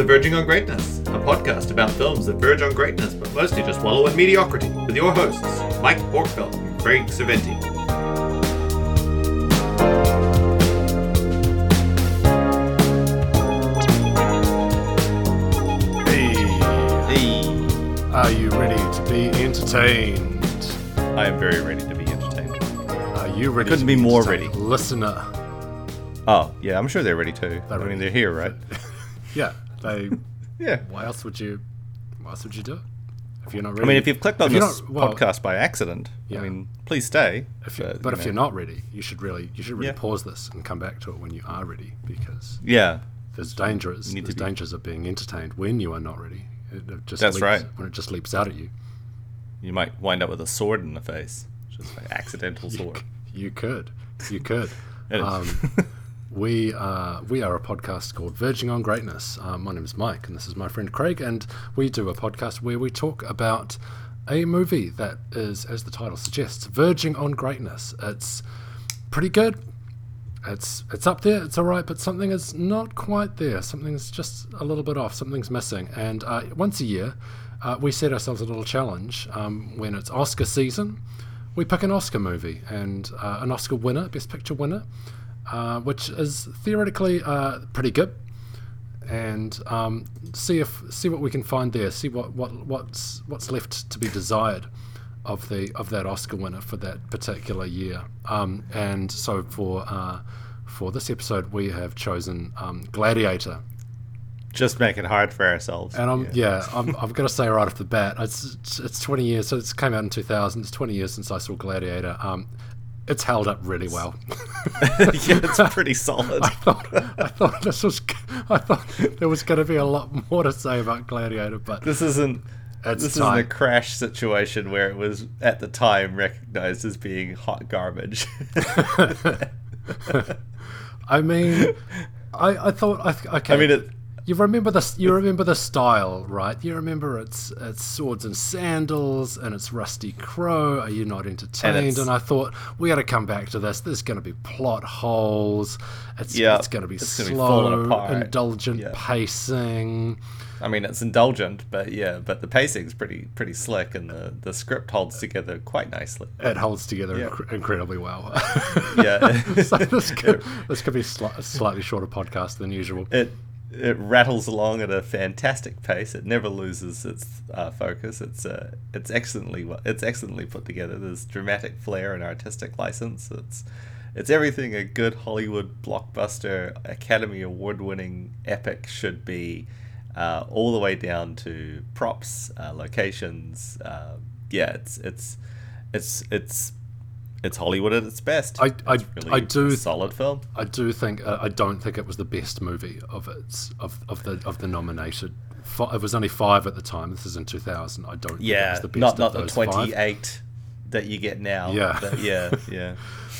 to Verging on Greatness, a podcast about films that verge on greatness but mostly just wallow in mediocrity, with your hosts, Mike Borkveld and Craig Saventi. Hey, Hey, are you ready to be entertained? I am very ready to be entertained. Are you ready? Couldn't to be more entertained? ready. Listener, Oh, yeah, I'm sure they're ready too. They're I mean, ready. they're here, right? yeah, they. yeah. why else would you? Why else would you do it? If you're not ready. I mean, if you've clicked on this not- well, podcast by accident, Yeah. I mean, please stay. if you, but, you if know. you're not ready, you should really, you should really Yeah. pause this and come back to it when you are ready, because yeah, there's dangers. There's dangers of being entertained when you are not ready. It, it just That's leaps- right. When it just leaps out at you, you might wind up with a sword in the face, just like accidental sword. you could, you could. Um, we uh, we are a podcast called Verging on Greatness. Uh, my name is Mike, and this is my friend Craig, and we do a podcast where we talk about a movie that is, as the title suggests, verging on greatness. It's pretty good. It's it's up there. It's all right, but something is not quite there. Something's just a little bit off. Something's missing. And uh, once a year, uh, we set ourselves a little challenge. Um, when it's Oscar season, we pick an Oscar movie and uh, an Oscar winner, Best Picture winner, uh, which is theoretically uh, pretty good. And um, see if see what we can find there. See what, what what's what's left to be desired of the of that Oscar winner for that particular year. Um, and so for uh, for this episode, we have chosen um, Gladiator. Just make it hard for ourselves. And I'm yeah, I'm, I've got to say right off the bat, it's, it's it's 20 years. So it came out in 2000. It's 20 years since I saw Gladiator. Um, it's held up really well. yeah, it's pretty solid. I thought I thought this was I thought there was going to be a lot more to say about Gladiator, but This isn't. It's this isn't a crash situation where it was at the time recognized as being hot garbage. I mean, I I thought I okay. I mean, it, You remember the you remember the style, right? You remember it's it's swords and sandals and it's Rusty Crowe. Are you not entertained? it's- And, I thought we got to come back to this. There's going to be plot holes. It's Yeah, it's going to be gonna be slow, indulgent Yeah. pacing. I mean, it's indulgent, but yeah, but the pacing's pretty pretty slick, and the, the script holds together quite nicely. It holds together Yeah. incre- incredibly well. Yeah. so this could this could be sli- a slightly shorter podcast than usual. It it rattles along at a fantastic pace. It never loses its uh, focus. It's uh, it's excellently it's excellently put together. There's dramatic flair and artistic license. It's it's everything a good Hollywood blockbuster, Academy Award winning epic should be, uh, all the way down to props, uh, locations. Uh, yeah, it's it's it's it's it's Hollywood at its best. I- I- really I do a solid film. I do think uh, I don't think it was the best movie of its of, of the of the nominated. It was only five at the time. This is in two thousand. I don't. think it Yeah, was the best not of not the twenty eight that you get now. Yeah. but yeah, yeah.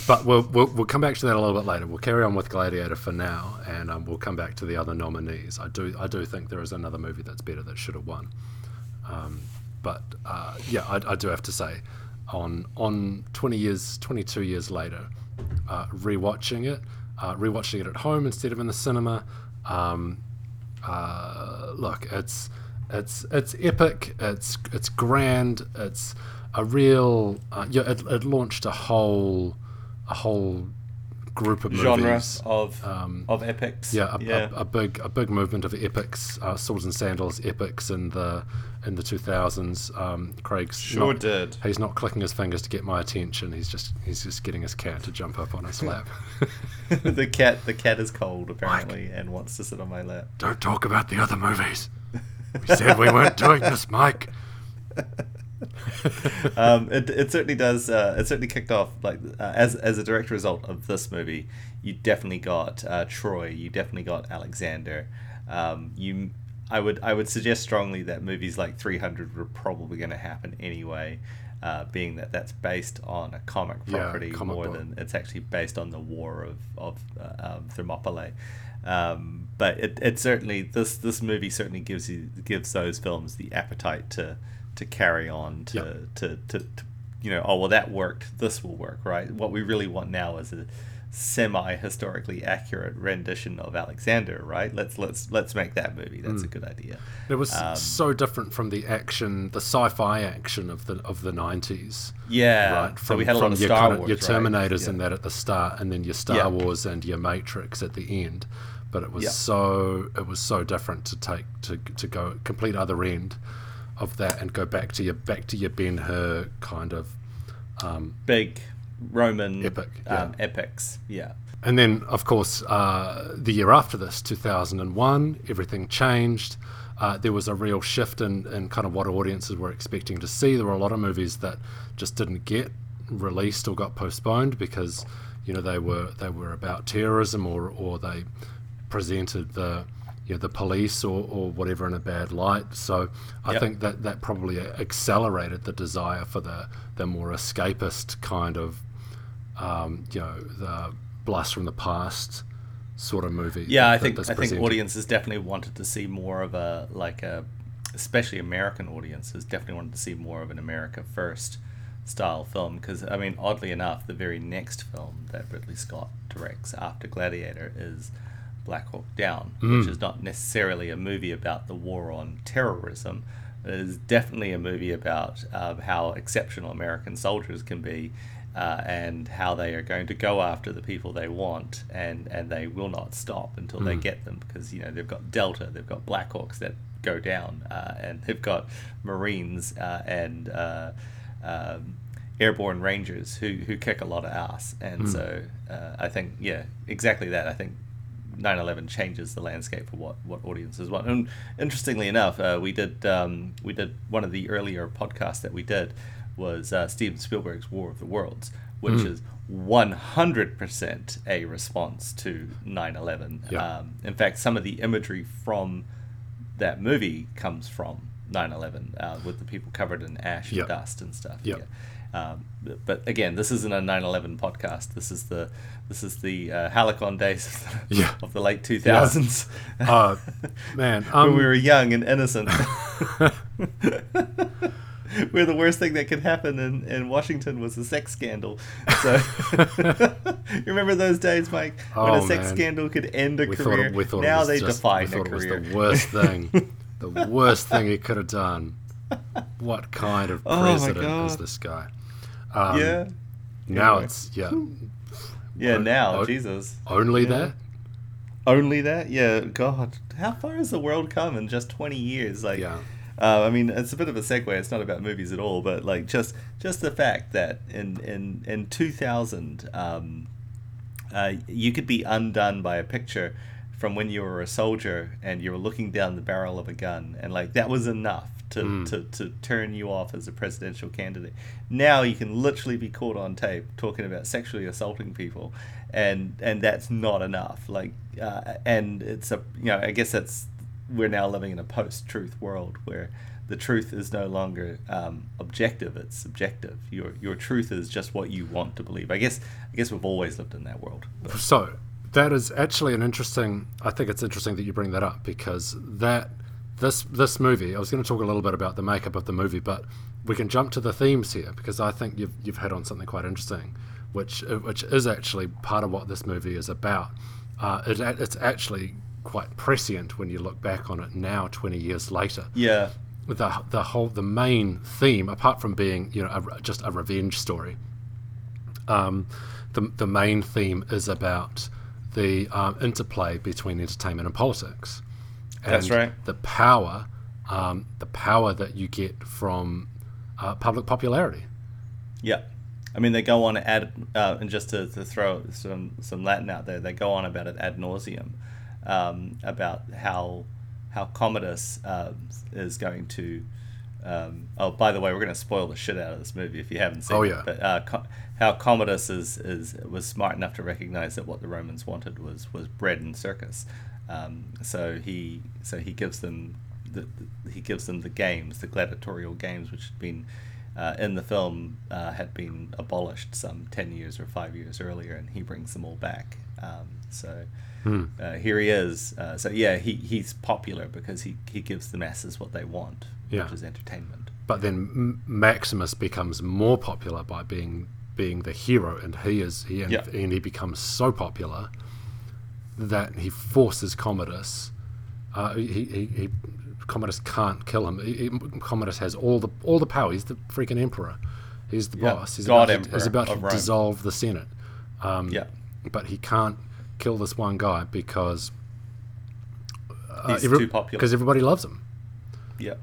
But we'll, we'll we'll come back to that a little bit later. We'll carry on with Gladiator for now, and um, we'll come back to the other nominees. I do I do think there is another movie that's better that should have won. Um, but uh, yeah, I, I do have to say, on on twenty years, twenty two years later, uh, rewatching it, uh, rewatching it at home instead of in the cinema. Um, uh, look, it's it's it's epic. It's it's grand. It's a real. Uh, yeah, it, it launched a whole a whole group of Genre movies. of Um, of epics. Yeah, a, yeah. A, a big a big movement of epics, uh, swords and sandals epics in the in the two thousands. Um, Craig's Sure not, did. He's not clicking his fingers to get my attention. He's just he's just getting his cat to jump up on his lap. the cat the cat is cold apparently and wants to sit on my lap. Don't talk about the other movies. We said we weren't doing this, Mike. um, it, it certainly does. Uh, it certainly kicked off like uh, as as a direct result of this movie. You definitely got uh, Troy. You definitely got Alexander. Um, you, I would I would suggest strongly that movies like 300 were probably going to happen anyway, uh, being that that's based on a comic Yeah, property comic more book. than it's actually based on the War of of uh, um, Thermopylae. Um, but it, it certainly this this movie certainly gives you gives those films the appetite to to carry on to, Yep. to, to, to you know oh well that worked this will work right what we really want now is a semi historically accurate rendition of Alexander, right? Let's let's let's make that movie. That's mm. a good idea. It was um, so different from the action, the sci-fi action of the of the nineties. Yeah, right. From, so we had a lot of Star kind of, Wars, your Terminators right? yeah. and that at the start, and then your Star yeah. Wars and your Matrix at the end. But it was yeah. so it was so different to take to to go complete other end of that and go back to your back to your Ben Hur kind of um, big Roman epic um, yeah. epics. Yeah. And then, of course, uh, the year after this, 2001, everything changed. Uh, there was a real shift in, in kind of what audiences were expecting to see. There were a lot of movies that just didn't get released or got postponed because, you know, they were they were about terrorism or, or they presented the you know, the police or, or whatever in a bad light. So I yep. think that that probably accelerated the desire for the the more escapist kind of um, you know, the blast from the past sort of movie. Yeah, that, I think I think audiences definitely wanted to see more of a like a, especially American audiences definitely wanted to see more of an America first style film because I mean, oddly enough, the very next film that Ridley Scott directs after Gladiator is Black Hawk Down, mm. which is not necessarily a movie about the war on terrorism. It is definitely a movie about um, how exceptional American soldiers can be uh, and how they are going to go after the people they want, and, and they will not stop until mm. they get them because you know they've got Delta, they've got Blackhawks that go down, uh, and they've got Marines uh, and uh, um, airborne Rangers who who kick a lot of ass, and mm. so uh, I think yeah, exactly that. I think 9/11 changes the landscape for what, what audiences want. And interestingly enough, uh, we did um, we did one of the earlier podcasts that we did was uh, Steven Spielberg's War of the Worlds, which mm. is 100% a response to 9 11. Yeah. Um, in fact, some of the imagery from that movie comes from 9 11 uh, with the people covered in ash and dust and stuff. Yeah. Um, but again, this isn't a 9/11 podcast. This is the this is the uh, Halicon days of the, yeah. of the late 2000s. Yeah. Uh, man, um, when we were young and innocent. where the worst thing that could happen in, in Washington was a sex scandal. So you remember those days, Mike, when oh, a sex man. scandal could end a we career. Thought, thought now they just, define a career. It was the worst thing, the worst thing he could have done. What kind of oh president oh is this guy? Um, yeah. Now anyway. it's yeah. Yeah, now o- Jesus. Only yeah. that. Only that? Yeah. God, how far has the world come in just twenty years? Like. Yeah uh, I mean, it's a bit of a segue. It's not about movies at all, but like just just the fact that in in in two thousand, um, uh, you could be undone by a picture from when you were a soldier and you were looking down the barrel of a gun, and like that was enough to, mm. to, to turn you off as a presidential candidate. Now you can literally be caught on tape talking about sexually assaulting people, and and that's not enough. Like, uh, and it's a you know I guess that's we're now living in a post-truth world where the truth is no longer um, objective; it's subjective. Your your truth is just what you want to believe. I guess I guess we've always lived in that world. But. So that is actually an interesting. I think it's interesting that you bring that up because that this this movie. I was going to talk a little bit about the makeup of the movie, but we can jump to the themes here because I think you've you've hit on something quite interesting, which which is actually part of what this movie is about. Uh, it, it's actually quite prescient when you look back on it now, 20 years later. Yeah. The, the whole the main theme, apart from being you know a, just a revenge story, um, the the main theme is about the um, interplay between entertainment and politics. That's right. The power, um, the power that you get from uh, public popularity. Yeah. I mean, they go on ad, uh, and just to, to throw some, some Latin out there, they go on about it ad nauseum um, about how how Commodus uh, is going to. Um, oh, by the way, we're going to spoil the shit out of this movie if you haven't seen it. oh, it. yeah. But uh, Co- how Commodus is, is was smart enough to recognize that what the Romans wanted was was bread and circus. Um, so he so he gives them the, the, he gives them the games, the gladiatorial games, which had been uh, in the film uh, had been abolished some ten years or five years earlier, and he brings them all back. Um, so Hmm. Uh, here he is. Uh, so yeah, he, he's popular because he, he gives the masses what they want, yeah. which is entertainment. But then Maximus becomes more popular by being being the hero, and he is he and, Yeah. and he becomes so popular that he forces Commodus. Uh, he, he, he Commodus can't kill him. He, Commodus has all the all the power. He's the freaking emperor. He's the Yeah, boss. He's God about to, emperor he's about to Rome. dissolve the Senate. Um, Yeah. but he can't kill this one guy because He's too popular. because everybody loves him. Yeah,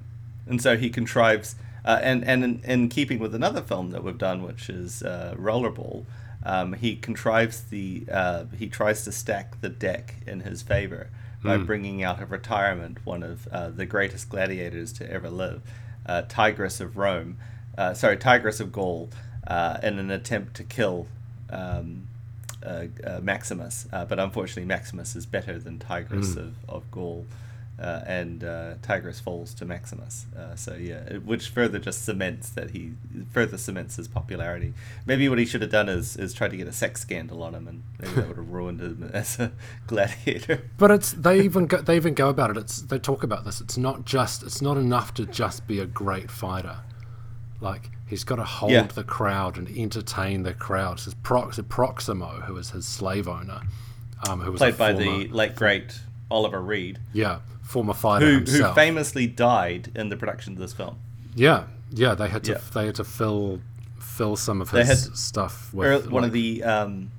and so he contrives, uh, and and in, in keeping with another film that we've done, which is uh, Rollerball, um, he contrives the uh, he tries to stack the deck in his favor by bringing out of retirement one of uh, the greatest gladiators to ever live, uh, Tigris of Rome, uh, sorry, Tigris of Gaul, uh, in an attempt to kill. Um, uh, uh, Maximus, uh, but unfortunately Maximus is better than Tigris of, of Gaul, uh, and uh, Tigris falls to Maximus. Uh, so yeah, which further just cements that he further cements his popularity. Maybe what he should have done is is try to get a sex scandal on him, and maybe that would have ruined him as a gladiator. But it's they even go, they even go about it. It's they talk about this. It's not just it's not enough to just be a great fighter. Like he's got to hold Yeah. the crowd and entertain the crowd. It's Prox, Proximo, who is his slave owner, um, who was Played by former, the late great Oliver Reed, yeah former fighter who who famously died in the production of this film. yeah, yeah. They had to Yeah. they had to fill fill some of his had- stuff with one like- of the um,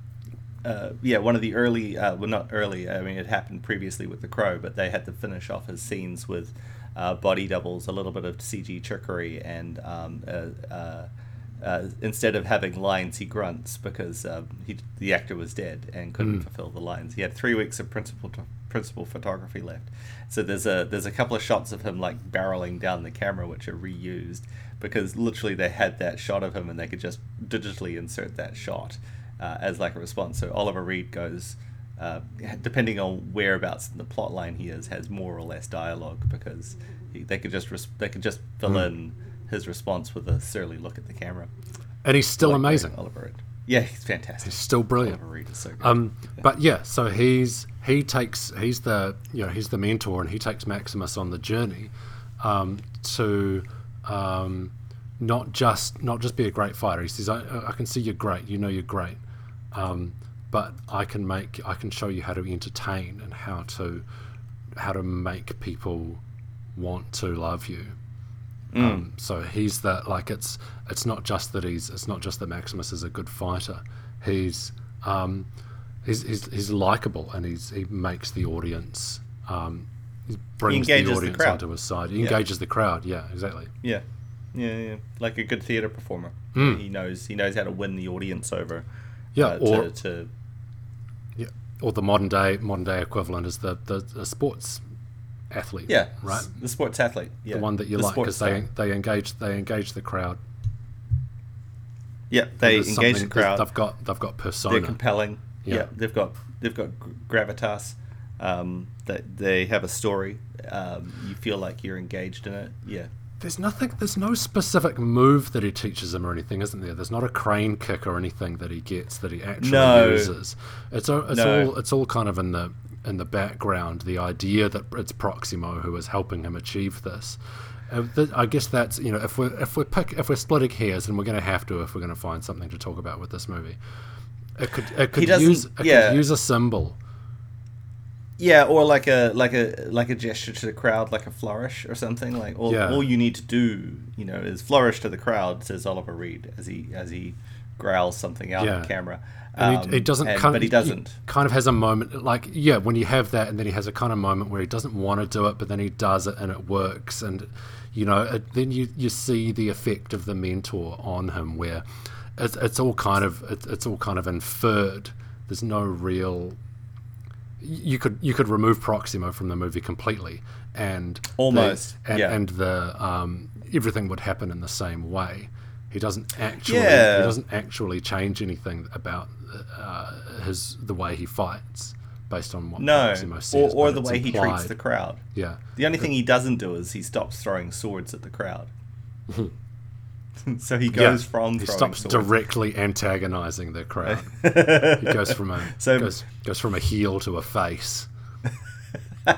uh, yeah one of the early uh, well not early I mean it happened previously with the crow but they had to finish off his scenes with uh, body doubles a little bit of CG trickery and um, uh, uh, uh, instead of having lines he grunts because um, he, the actor was dead and couldn't fulfill the lines he had three weeks of principal principal photography left so there's a there's a couple of shots of him like barreling down the camera which are reused because literally they had that shot of him and they could just digitally insert that shot uh, as like a response. So Oliver Reed goes, uh, depending on whereabouts in the plot line he is, has more or less dialogue because he, they could just res- they could just fill in his response with a surly look at the camera. and he's still Like amazing. Oliver Reed. Yeah, he's fantastic. He's still brilliant. Oliver Reed is so good. Um, but yeah, so he's he takes he's the you know he's the mentor and he takes Maximus on the journey um, to um, not just not just be a great fighter. He says, I, "I can see you're great. You know you're great, um, but I can make I can show you how to entertain and how to how to make people want to love you." Um, so he's that like it's it's not just that he's it's not just that Maximus is a good fighter. He's um, he's he's, he's likable and he's he makes the audience um, he brings the engages the audience crowd. onto his side. He Yeah. engages the crowd. Yeah, exactly. yeah, yeah, yeah. Like a good theater performer. He knows he knows how to win the audience over. Yeah, uh, or to, to yeah, or the modern day modern day equivalent is the the, the sports athlete. yeah, right. The sports athlete. Yeah, The one that you the like because they they engage they engage the crowd. yeah they engage the crowd. They've got they've got persona. they're compelling. Yeah. Yeah. they've got they've got gravitas. Um, that they have a story. Um, you feel like you're engaged in it. Yeah, There's nothing. There's no specific move that he teaches him or anything, isn't there? There's not a crane kick or anything that he gets that he actually No. uses. It's all. It's No. all. It's all kind of in the in the background. The idea that it's Proximo who is helping him achieve this. I guess that's you know if we're if we're pick, if we're splitting hairs and we're going to have to if we're going to find something to talk about with this movie, it could it could use it yeah. could use a symbol. yeah, or like a like a like a gesture to the crowd, like a flourish or something. Like all, Yeah. all you need to do, you know, is flourish to the crowd. Says Oliver Reed as he as he growls something out Yeah. on camera. And Um, he, he doesn't, and- kind but he doesn't. Kind of has a moment, like yeah, when you have that, and then he has a kind of moment where he doesn't want to do it, but then he does it, and it works, and you know, it, then you you see the effect of the mentor on him, where it's it's all kind of it's, it's all kind of inferred. There's no real. You could you could remove Proximo from the movie completely, and the- Almost, and, yeah. and the um, everything would happen in the same way. He doesn't actually Yeah. he doesn't actually change anything about uh, his the way he fights based on what No, Proximo or, says, or but the way he treats the crowd. yeah The only thing he doesn't do is he stops throwing swords at the crowd. so he goes Yeah. from he stops swords. directly antagonizing the crowd. he goes from a So- goes goes from a heel to a face.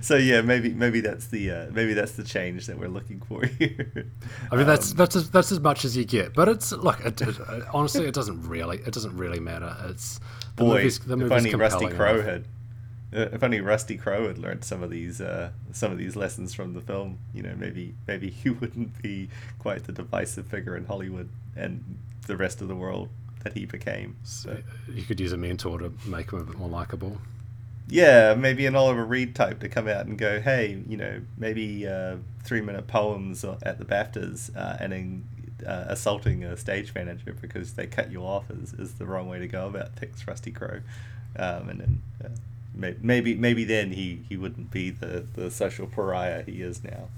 so yeah, maybe maybe that's the uh, maybe that's the change that we're looking for here. I mean, that's um, that's as, that's as much as you get. But it's look, it, it, honestly, it doesn't really it doesn't really matter. It's the boy, movies, the if only Rusty Crowe had uh, if only Rusty Crowe had learned some of these uh, some of these lessons from the film, you know, maybe maybe he wouldn't be quite the divisive figure in Hollywood and the rest of the world that he became. So you could use a mentor to make him a bit more likable. Yeah, maybe an Oliver Reed type to come out and go, hey, you know, maybe uh, three minute poems at the BAFTAs uh, and in, uh, assaulting a stage manager because they cut you off is, is the wrong way to go about things, Rusty Crowe. Um, and then uh, maybe maybe then he, he wouldn't be the, the social pariah he is now.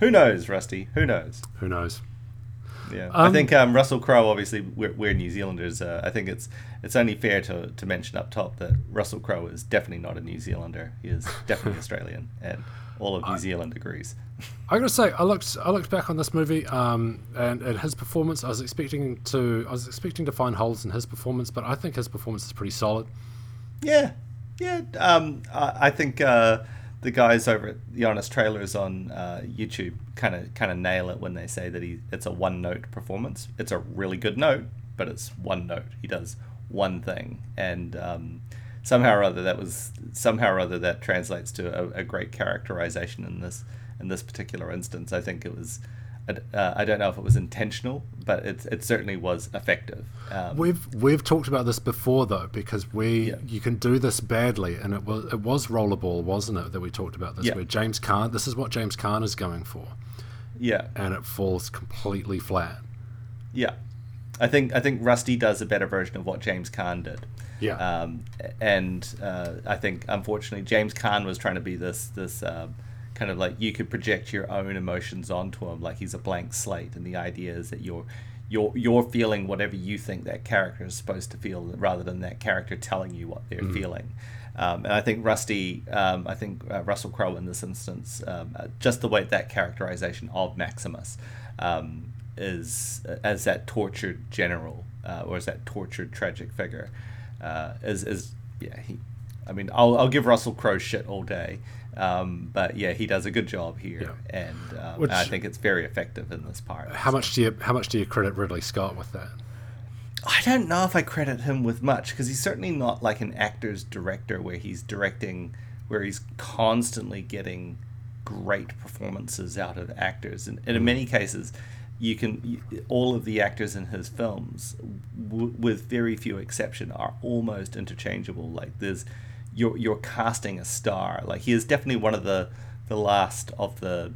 Who knows, Rusty? Who knows? Who knows? Yeah, um, I think um, Russell Crowe. Obviously, we're, we're New Zealanders. Uh, I think it's it's only fair to, to mention up top that Russell Crowe is definitely not a New Zealander. He is definitely Australian, and all of New Zealand agrees. I gotta say, I looked I looked back on this movie, um, and, and his performance. I was expecting to I was expecting to find holes in his performance, but I think his performance is pretty solid. Yeah, yeah. Um, I, I think. Uh, the guys over at the Honest Trailers on uh, YouTube kind of kind of nail it when they say that he it's a one note performance. It's a really good note, but it's one note. He does one thing, and um, somehow or other that was somehow or other that translates to a, a great characterization in this in this particular instance. I think it was uh, I don't know if it was intentional, but it, it certainly was effective. Um, we've we've talked about this before though, because we yeah. you can do this badly, and it was it was rollerball, wasn't it? That we talked about this, yeah. where James Caan. This is what James Caan is going for. Yeah, and it falls completely flat. Yeah, I think I think Rusty does a better version of what James Caan did. Yeah, um, and uh, I think unfortunately James Caan was trying to be this this. Uh, kind of like you could project your own emotions onto him like he's a blank slate. And the idea is that you're you're you're feeling whatever you think that character is supposed to feel rather than that character telling you what they're mm-hmm. feeling. Um, and I think Rusty, um, I think uh, Russell Crowe in this instance, um, uh, just the way that characterization of Maximus um, is uh, as that tortured general uh, or as that tortured tragic figure uh, is is yeah he, I mean I'll I'll give Russell Crowe shit all day, um, but yeah, he does a good job here, yeah. and um, Which, I think it's very effective in this part. How so. much do you how much do you credit Ridley Scott with that? I don't know if I credit him with much because he's certainly not like an actor's director where he's directing where he's constantly getting great performances out of actors, and, and in many cases, you can all of the actors in his films, w- with very few exception, are almost interchangeable. Like there's you're you're casting a star. Like he is definitely one of the the last of the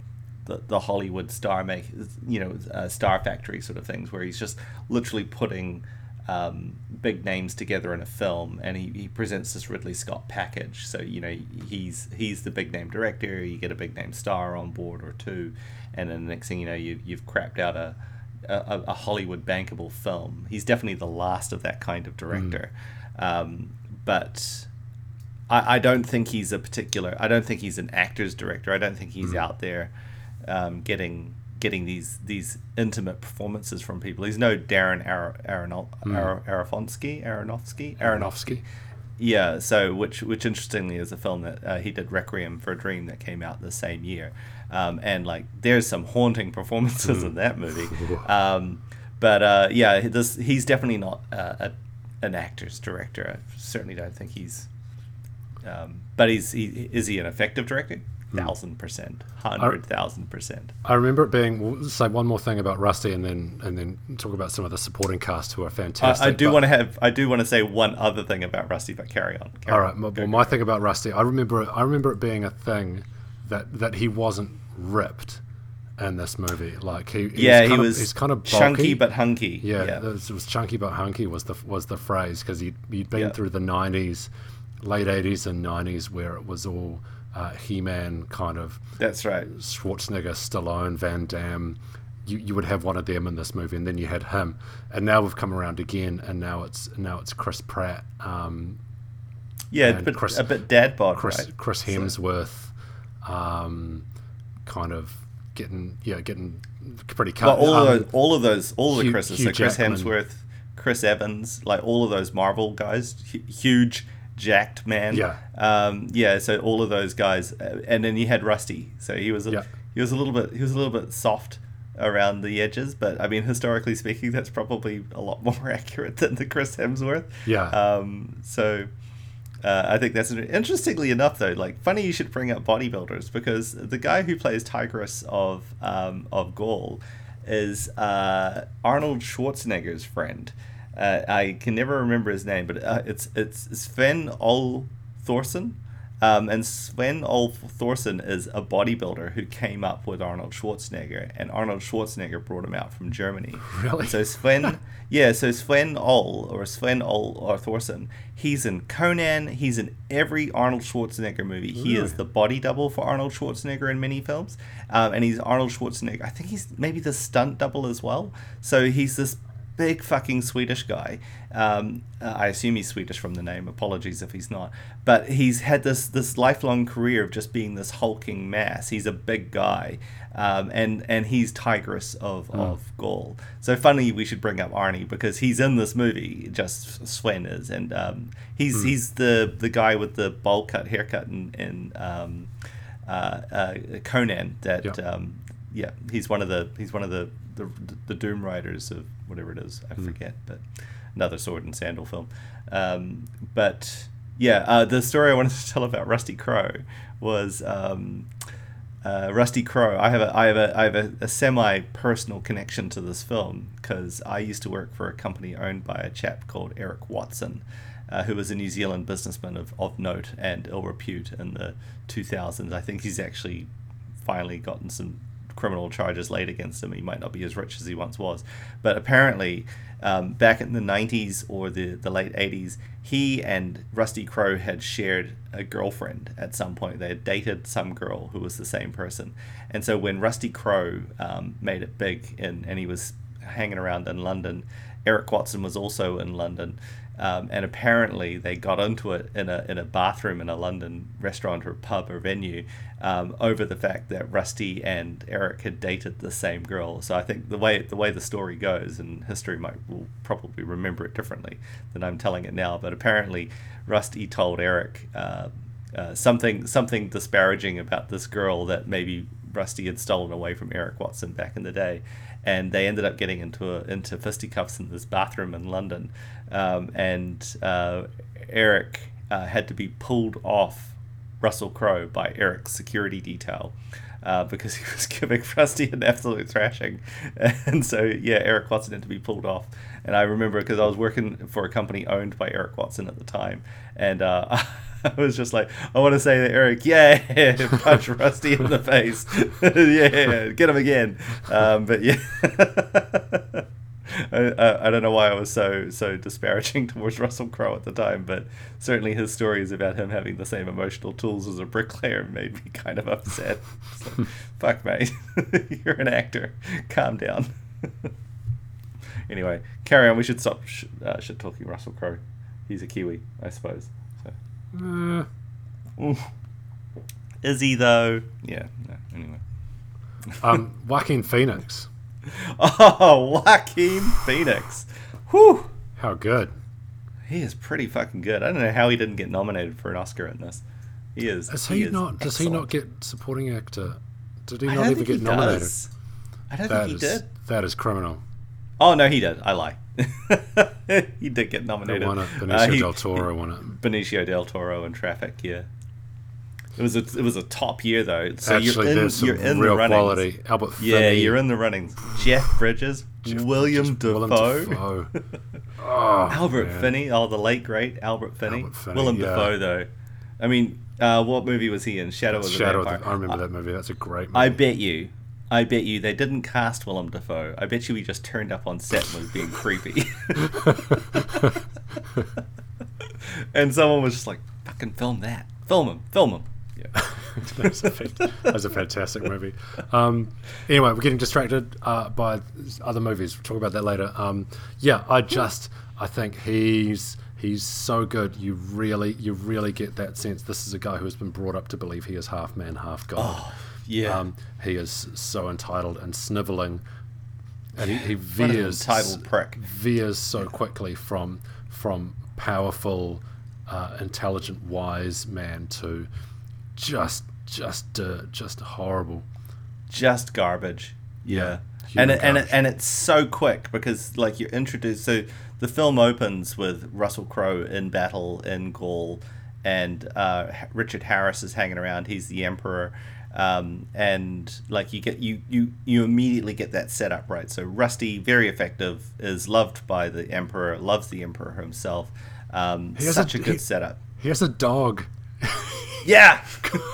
the, the Hollywood star make you know uh, Star Factory sort of things where he's just literally putting um, big names together in a film, and he, he presents this Ridley Scott package. So you know he's he's the big name director. You get a big name star on board or two, and then the next thing you know you you've crapped out a a, a Hollywood bankable film. He's definitely the last of that kind of director. Mm. Um, but I, I don't think he's a particular. I don't think he's an actor's director. I don't think he's mm. out there um, getting getting these these intimate performances from people. He's no Darren Ar- Aronol- mm. Ar- Aronofsky. Aronofsky. Aronofsky. Yeah. So, which which interestingly is a film that uh, he did Requiem for a Dream that came out the same year, um, and like there's some haunting performances mm. in that movie. Um, but uh, yeah, this he's definitely not uh, a, an actor's director. I certainly don't think he's um, but he's he, is he an effective director? Hmm. Thousand percent, hundred thousand percent. I remember it being. We'll say one more thing about Rusty, and then and then talk about some of the supporting cast who are fantastic. I, I do want to have. I do want to say one other thing about Rusty, but carry on. Carry all right. On. Well, go, my thing about Rusty, I remember. I remember it being a thing that that he wasn't ripped in this movie. Like he, he yeah, was he was of, he's kind of bulky. chunky but hunky. Yeah, yeah. It, was, chunky but hunky was the was the phrase because he he'd been through the '90s late 80s and 90s where it was all uh, He-Man kind of. That's right. Schwarzenegger, Stallone, Van Damme. You, you would have one of them in this movie, and then you had him, and now we've come around again, and now it's now it's Chris Pratt. Um, yeah, but Chris, a bit dad bod, Chris, right? Chris Hemsworth, um, kind of getting yeah getting pretty cut. Well, all um, of those, all of those, all Hugh, the Chris's. Hugh so Chris Jackman. Hemsworth, Chris Evans, like all of those Marvel guys, huge jacked man. Yeah. Um, yeah. So all of those guys, uh, and then you had Rusty. So he was a, Yeah. he was a little bit he was a little bit soft around the edges, but I mean historically speaking, that's probably a lot more accurate than the Chris Hemsworth. Yeah. Um, so. Uh, I think that's interestingly enough, though. Like, funny you should bring up bodybuilders because the guy who plays Tigris of um, of Gaul is uh, Arnold Schwarzenegger's friend. Uh, I can never remember his name, but uh, it's it's Sven Ol Thorson. Um, and Sven-Ole Thorsen is a bodybuilder who came up with Arnold Schwarzenegger, and Arnold Schwarzenegger brought him out from Germany. Really? So Sven, yeah, so Sven-Ole or Sven-Ole or Thorsen, he's in Conan. He's in every Arnold Schwarzenegger movie. He is the body double for Arnold Schwarzenegger in many films, um, and he's Arnold Schwarzenegger. I think he's maybe the stunt double as well. So he's this big fucking Swedish guy. Um, uh, I assume he's Swedish from the name. Apologies if he's not. But he's had this this lifelong career of just being this hulking mass. He's a big guy, um, and and he's Tigris of of Gaul. So funny we should bring up Arnie because he's in this movie. Just Sven is, and um, he's he's the the guy with the bowl cut haircut in in um, uh, uh, Conan that Yeah. um, yeah, he's one of the he's one of the the, the Doom Riders of whatever it is. I forget, but another sword and sandal film. Um, but yeah, uh, the story I wanted to tell about Rusty Crowe was um, uh, Rusty Crowe. I have a I have a I have a, a semi personal connection to this film because I used to work for a company owned by a chap called Eric Watson. Uh, who was a New Zealand businessman of, of note and ill repute in the 2000s. I think he's actually finally gotten some criminal charges laid against him. He might not be as rich as he once was. But apparently, um, back in the 90s or the, the late 80s, he and Rusty Crowe had shared a girlfriend at some point. They had dated some girl who was the same person. And so when Rusty Crowe um, made it big and, and he was hanging around in London, Eric Watson was also in London. Um, and apparently they got into it in a, in a bathroom in a London restaurant or pub or venue um, over the fact that Rusty and Eric had dated the same girl. So I think the way the way the story goes, and history might will probably remember it differently than I'm telling it now. But apparently, Rusty told Eric uh, uh, something something disparaging about this girl that maybe Rusty had stolen away from Eric Watson back in the day, and they ended up getting into a, into fisticuffs in this bathroom in London, um, and uh, Eric uh, had to be pulled off Russell Crowe by Eric's security detail. Uh, because he was giving Rusty an absolute thrashing, and so yeah, Eric Watson had to be pulled off. And I remember because I was working for a company owned by Eric Watson at the time, and uh, I was just like, I want to say to Eric, yeah, punch Rusty in the face, yeah, get him again. Um, but yeah, I, I, don't know why I was so so disparaging towards Russell Crowe at the time, but certainly his stories about him having the same emotional tools as a bricklayer made me kind of upset. Like, Fuck, mate, you're an actor. Calm down. anyway, carry on. We should stop sh- uh, shit talking Russell Crowe. He's a Kiwi, I suppose. Uh, Is he though? Yeah. No. Anyway. um, Joaquin Phoenix. Oh, Joaquin Phoenix. Whew. How good. He is pretty fucking good. I don't know how he didn't get nominated for an Oscar in this. He is. Is he, is not? Does he not get supporting actor? Did he not even get nominated? does. I don't That think he is did. that is criminal. Oh no, he did. I lie. he did get nominated. won it. Uh, Benicio he- del Toro won it. Benicio del Toro and Traffic. Yeah. It was a it was a top year though. So Actually, you're in there's some you're in real the runnings. quality. Albert Yeah, Finney, you're in the runnings. Jeff Bridges, Jeff William Bridges, Dafoe, Willem Dafoe. Oh, Albert man. Finney, oh the late great Albert Finney. Albert Finney, Willem yeah. Dafoe though. I mean, uh, what movie was he in? Shadow of the Shadow. Of the, I remember that movie. That's a great movie. I bet you, I bet you they didn't cast Willem Dafoe. I bet you he just turned up on set and was being creepy. and someone was just like, "Fucking film that, film him, film him." Yeah. that's, a, fan- that's a fantastic movie. Um, anyway, we're getting distracted uh, by other movies. We'll talk about that later. Um, yeah, I just I think he's he's so good. You really you really get that sense. This is a guy who has been brought up to believe he is half man, half god. Oh, yeah. Um, he is so entitled and sniveling, and he, he veers entitled prick. veers so quickly from from powerful uh, intelligent, wise man to just just dirt, just horrible. just garbage. Yeah, Human and it, and it, and it's so quick because like you're introduced. So the film opens with Russell Crowe in battle in Gaul, and uh, Richard Harris is hanging around. He's the emperor. Um, and like you get you, you you immediately get that setup right. So Rusty, very effective, is loved by the emperor, loves the emperor himself. Um, He has such a, a- good he- setup. He has a dog. Yeah,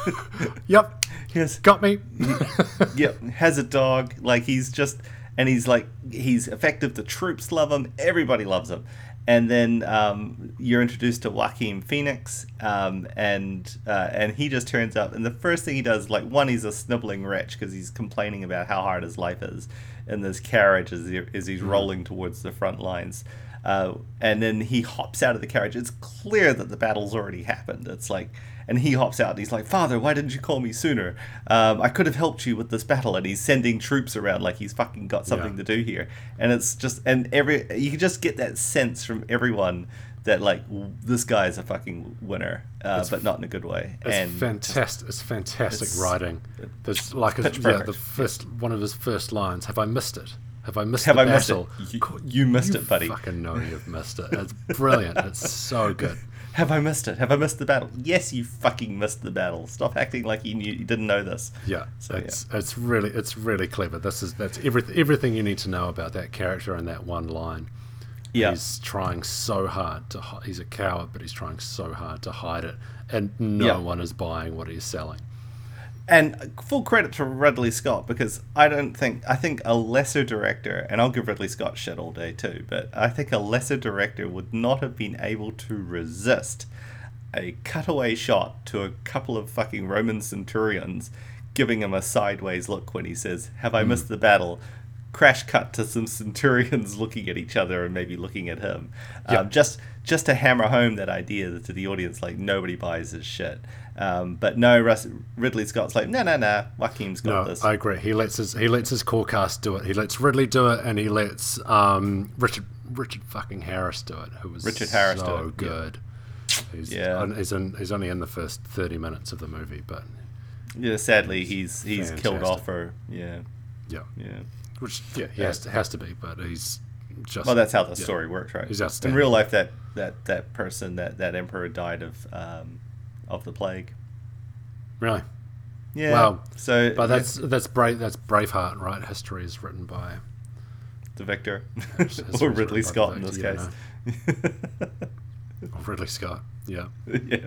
Yep, yes. got me. yep, has a dog. Like he's just, and he's like he's effective. The troops love him. Everybody loves him. And then um, you're introduced to Joaquin Phoenix, um, and uh, and he just turns up. And the first thing he does, like one, he's a sniveling wretch because he's complaining about how hard his life is in this carriage as, he, as he's rolling towards the front lines. Uh, and then he hops out of the carriage. It's clear that the battle's already happened. It's like, and he hops out and he's like, Father, why didn't you call me sooner? Um, I could have helped you with this battle. And he's sending troops around like he's fucking got something Yeah. to do here. And it's just, and every, you can just get that sense from everyone that like this guy is a fucking winner, uh, but not in a good way. It's and fantastic. It's fantastic it's- writing. There's like a, yeah, the first one of his first lines. Have I missed it? Have I missed have the I missed it? battle? You, you missed You it, buddy. Fucking know you've missed it. It's brilliant. it's so good. Have I missed it? Have I missed the battle? Yes, you fucking missed the battle. Stop acting like you knew you didn't know this. Yeah, So, it's it's really it's really clever. This is that's everything everything you need to know about that character in that one line. Yeah. He's trying so hard to he's a coward, but he's trying so hard to hide it, and no Yeah. one is buying what he's selling. And full credit to Ridley Scott because I don't think I think a lesser director, and I'll give Ridley Scott shit all day too, but I think a lesser director would not have been able to resist a cutaway shot to a couple of fucking Roman centurions giving him a sideways look when he says, "Have I missed the battle?" Crash cut to some centurions looking at each other and maybe looking at him, Yeah. um, just just to hammer home that idea to the audience, like nobody buys his shit. Um, but no, Russ, Ridley Scott's like, no, no, no, Joaquin's got No, this. I agree. He lets his he lets his core cast do it. He lets Ridley do it, and he lets um, Richard Richard fucking Harris do it, who was Richard Harris so it, yeah. good. He's, Yeah. on- he's in, he's only in the first thirty minutes of the movie, but yeah, sadly, he's he's killed off or yeah, yeah, yeah. which yeah, he has to, has to be, but he's just Well, that's how the yeah. story works, right? In real life, that that that person, that that emperor, died of um, of the plague. really. Yeah. Wow. So, But that's that's brave. That's Braveheart, right? History is written by the victor, or Ridley Scott in this case. Ridley Scott. Yeah. yeah.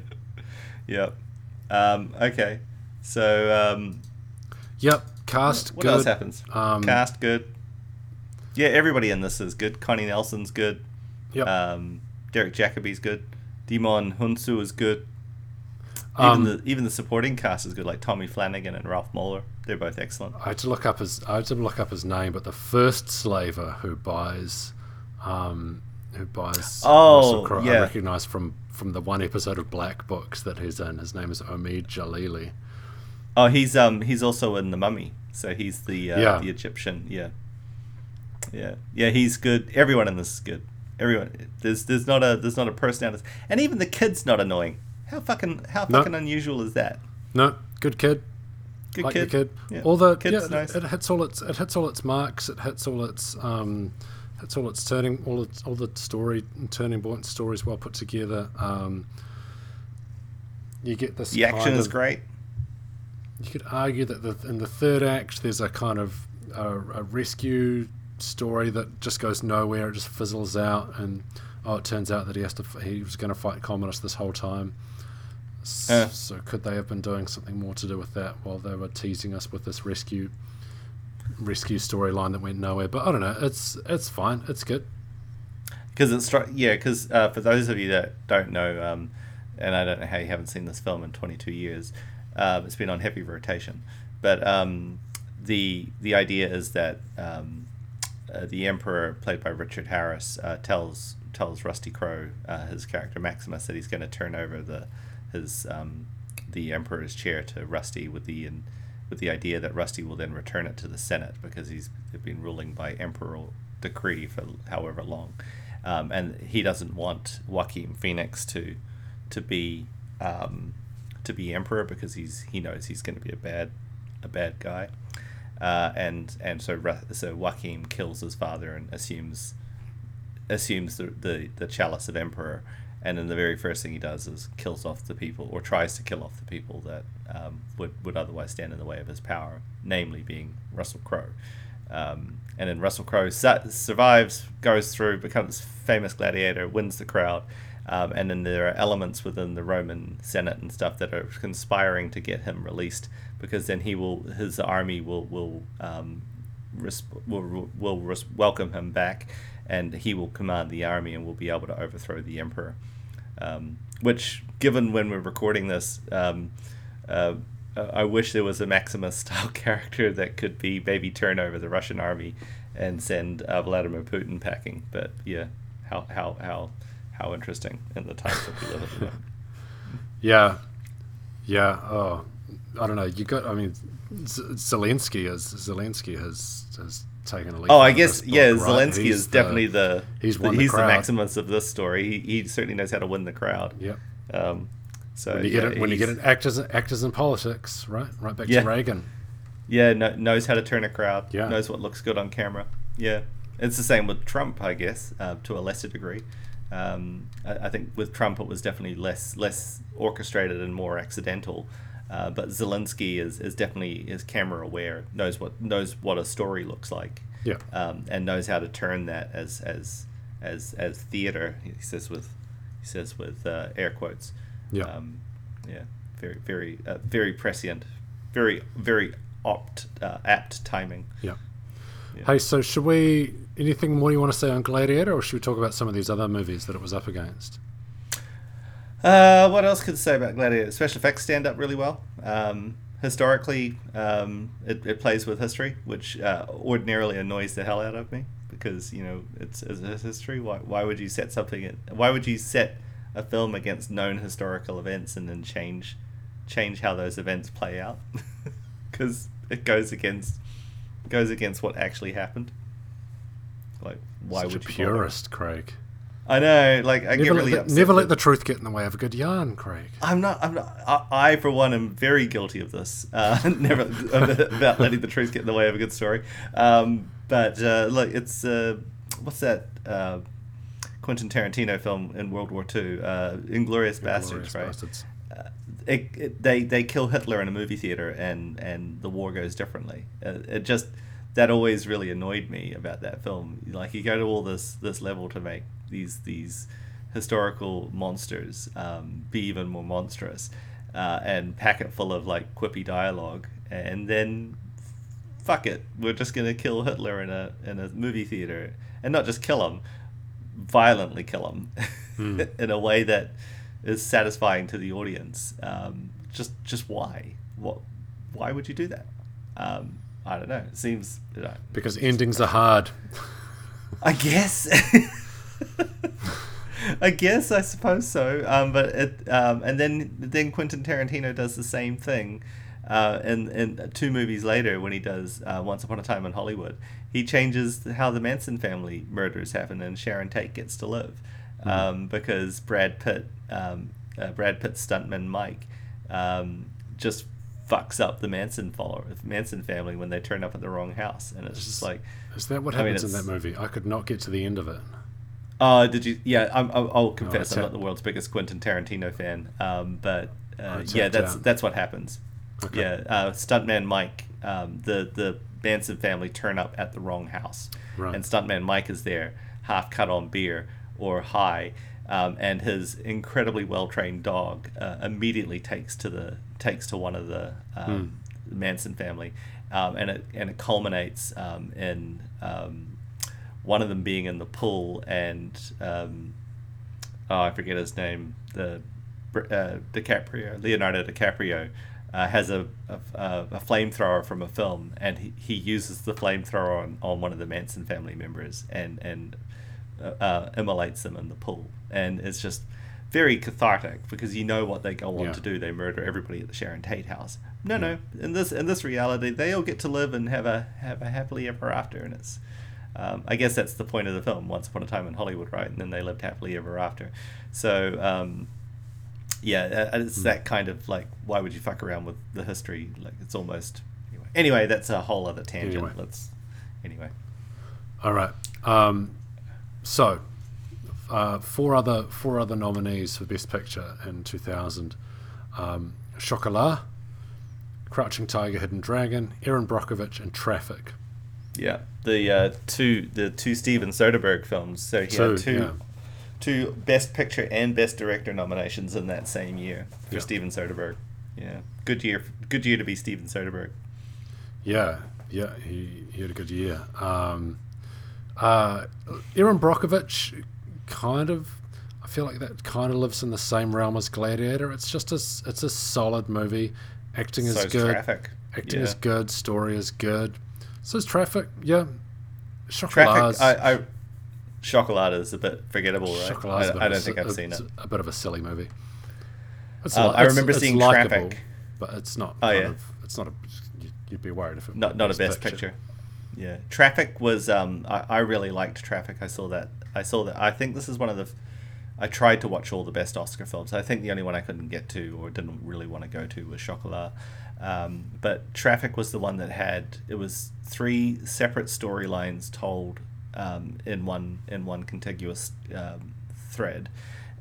Yep. Um, okay. So, um, Yep. Cast what good. else happens? Um, Cast good. Yeah, everybody in this is good. Connie Nielsen's good. Yep. Um, Derek Jacobi's good. Djimon Hounsou is good. Even Um, the even the supporting cast is good, like Tommy Flanagan and Ralf Moeller. They're both excellent. I had to look up his. I had to look up his name, but the first slaver who buys, um, who buys Oh, Russell Crowe, I recognise from from the one episode of Black Books that he's in. His name is Omid Djalili. Oh, he's um he's also in the Mummy, so he's the uh, Yeah. the Egyptian. Yeah, yeah, yeah. He's good. Everyone in this is good. Everyone. There's there's not a there's not a person out of this, and even the kid's not annoying. How fucking how No. fucking unusual is that? No, good kid. Good like kid. kid. Yeah. All the Kid's yeah, nice. it hits all its it hits all its marks. It hits all its um, hits all its turning all its all the story turning point stories well put together. Um, you get this. the action kind is great. You could argue that the, in the third act, there's a kind of a, a rescue story that just goes nowhere. It just fizzles out, and oh, it turns out that he has to. He was going to fight Commodus this whole time. Uh. So could they have been doing something more to do with that while they were teasing us with this rescue rescue storyline that went nowhere? But I don't know. It's it's fine. It's good. because it's yeah because uh, for those of you that don't know um, and i don't know how you haven't seen this film in 22 years um, it's been on heavy rotation but um, the the idea is that um, uh, the emperor played by richard harris uh, tells tells rusty crowe uh, his character maximus that he's going to turn over the his um, the emperor's chair to rusty with the in, with the idea that rusty will then return it to the senate because he's been ruling by emperor decree for however long. Um, and he doesn't want Joaquin Phoenix to to be um, to be emperor because he's he knows he's going to be a bad a bad guy, uh, and and so so Joachim kills his father and assumes assumes the, the the chalice of emperor, and then the very first thing he does is kills off the people or tries to kill off the people that um, would would otherwise stand in the way of his power, namely being Russell Crowe. Um, and then Russell Crowe su- survives, goes through, becomes famous gladiator, wins the crowd, um, and then there are elements within the Roman Senate and stuff that are conspiring to get him released because then he will his army will will um, res- will, will res- welcome him back, and he will command the army and will be able to overthrow the emperor. Um, which, given when we're recording this, um, uh, I wish there was a Maximus style character that could be maybe turn over the Russian army and send uh, Vladimir Putin packing. But yeah, how how how how interesting in the times that we live in. Yeah, yeah. Oh, I don't know. You got. I mean, Z- Zelensky is Zelensky has has taken a. Oh, I guess book, yeah. right? Zelensky He's is definitely the he's the, the he's the. Maximus of this story. He, he certainly knows how to win the crowd. Yep. Um, so When you yeah, get it, when you get an actors actors in politics, right? Right back Yeah. to Reagan. Yeah, kno- knows how to turn a crowd. Yeah. Knows what looks good on camera. Yeah. It's the same with Trump, I guess, uh, to a lesser degree. Um, I, I think with Trump it was definitely less less orchestrated and more accidental. Uh, but Zelensky is, is definitely is camera aware, knows what knows what a story looks like, Yeah. um, and knows how to turn that as as as as theater. He says with he says with uh, air quotes. Yeah. Um, yeah. Very very uh, very prescient, very very opt uh, apt timing. Yeah. Yeah. Hey, so should we? Anything more you want to say on Gladiator, or should we talk about some of these other movies that it was up against? Uh, what else could I say about Gladiator? Special effects stand up really well. Um, historically, um, it, it plays with history, which uh, ordinarily annoys the hell out of me because you know it's, it's a history. Why, why would you set something? Why would you set a film against known historical events and then change change how those events play out? Because it goes against goes against what actually happened. Like, why Such would a you purist, Craig? I know, like I Never, get really let, upset. the, never let the truth get in the way of a good yarn, Craig. I'm not. I'm not. I, I for one, am very guilty of this. Uh, never about letting the truth get in the way of a good story. Um, but uh, look, it's uh, what's that? Uh, Quentin Tarantino film in World War II, uh, Inglourious Basterds, right? Bastards. Uh, it, it, they they kill Hitler in a movie theater, and and the war goes differently. Uh, it just that always really annoyed me about that film. Like you go to all this this level to make these these historical monsters um, be even more monstrous, uh, and pack it full of like quippy dialogue, and then fuck it, we're just gonna kill Hitler in a in a movie theater, and not just kill him, violently kill him, Hmm. in a way that is satisfying to the audience. Um, just just why? What? Why would you do that? Um, I don't know. It seems. You know, Because endings are hard. I guess. I guess I suppose so. Um, but it um, and then then Quentin Tarantino does the same thing. Uh, in, in two movies later, when he does uh, Once Upon a Time in Hollywood, he changes how the Manson family murders happen and Sharon Tate gets to live, um, because Brad Pitt, um, uh, Brad Pitt's stuntman Mike, um, just fucks up the Manson follower, Manson family when they turn up at the wrong house, and it's just like, Is that what I mean, happens in that movie? I could not get to the end of it. Uh, did you? Yeah, I'm, I'll, I'll confess it's I'm not the world's biggest Quentin Tarantino fan, um, but uh, yeah, that's that's what happens. Okay. Yeah, uh, stuntman Mike, um, the the Manson family turn up at the wrong house, Right. and stuntman Mike is there, half cut on beer or high, um, and his incredibly well trained dog uh, immediately takes to the takes to one of the um, Hmm. Manson family, um, and it and it culminates um, in um, one of them being in the pool and um, oh I forget his name the uh, DiCaprio Leonardo DiCaprio uh, has a a, a, a flamethrower from a film and he, he uses the flamethrower on, on one of the Manson family members and and uh, uh, immolates them in the pool and it's just very cathartic because you know what they go on Yeah. to do they murder everybody at the Sharon Tate house no no in this in this reality they all get to live and have a have a happily ever after and it's um, I guess that's the point of the film, Once Upon a Time in Hollywood, right? And then they lived happily ever after. So, um, yeah, it's that kind of like, why would you fuck around with the history? Like, it's almost anyway. Anyway, that's a whole other tangent. Anyway. Let's anyway. All right. Um, so, uh, four other four other nominees for Best Picture in 2000: um, Chocolat, Crouching Tiger, Hidden Dragon, Erin Brockovich, and Traffic. Yeah, the uh, two the two Steven Soderbergh films. So he Two, had two yeah. two Best Picture and Best Director nominations in that same year for Yeah. Steven Soderbergh. Yeah, good year. Good year to be Steven Soderbergh. Yeah, yeah, he, he had a good year. Um, uh, Erin Brockovich, kind of, I feel like that kind of lives in the same realm as Gladiator. It's just a, it's a solid movie. Acting is So good. Traffic. Acting Yeah. is good. Story is good. So is Traffic. Yeah. Chocolat's, Traffic. I, I Chocolate is a bit forgettable, right? I, I don't think I've seen it's it. A bit of a silly movie. It's Um, li- I remember seeing Traffic. but it's not. Oh, yeah. of- it's not a. you- You'd be worried if it. Not not a best picture. Yeah, Traffic was. Um, I, I really liked Traffic. I saw that. I saw that. I think this is one of the. f- I tried to watch all the best Oscar films. I think the only one I couldn't get to or didn't really want to go to was Chocolat. Um, but Traffic was the one that had it was three separate storylines told um, in one in one contiguous um, thread,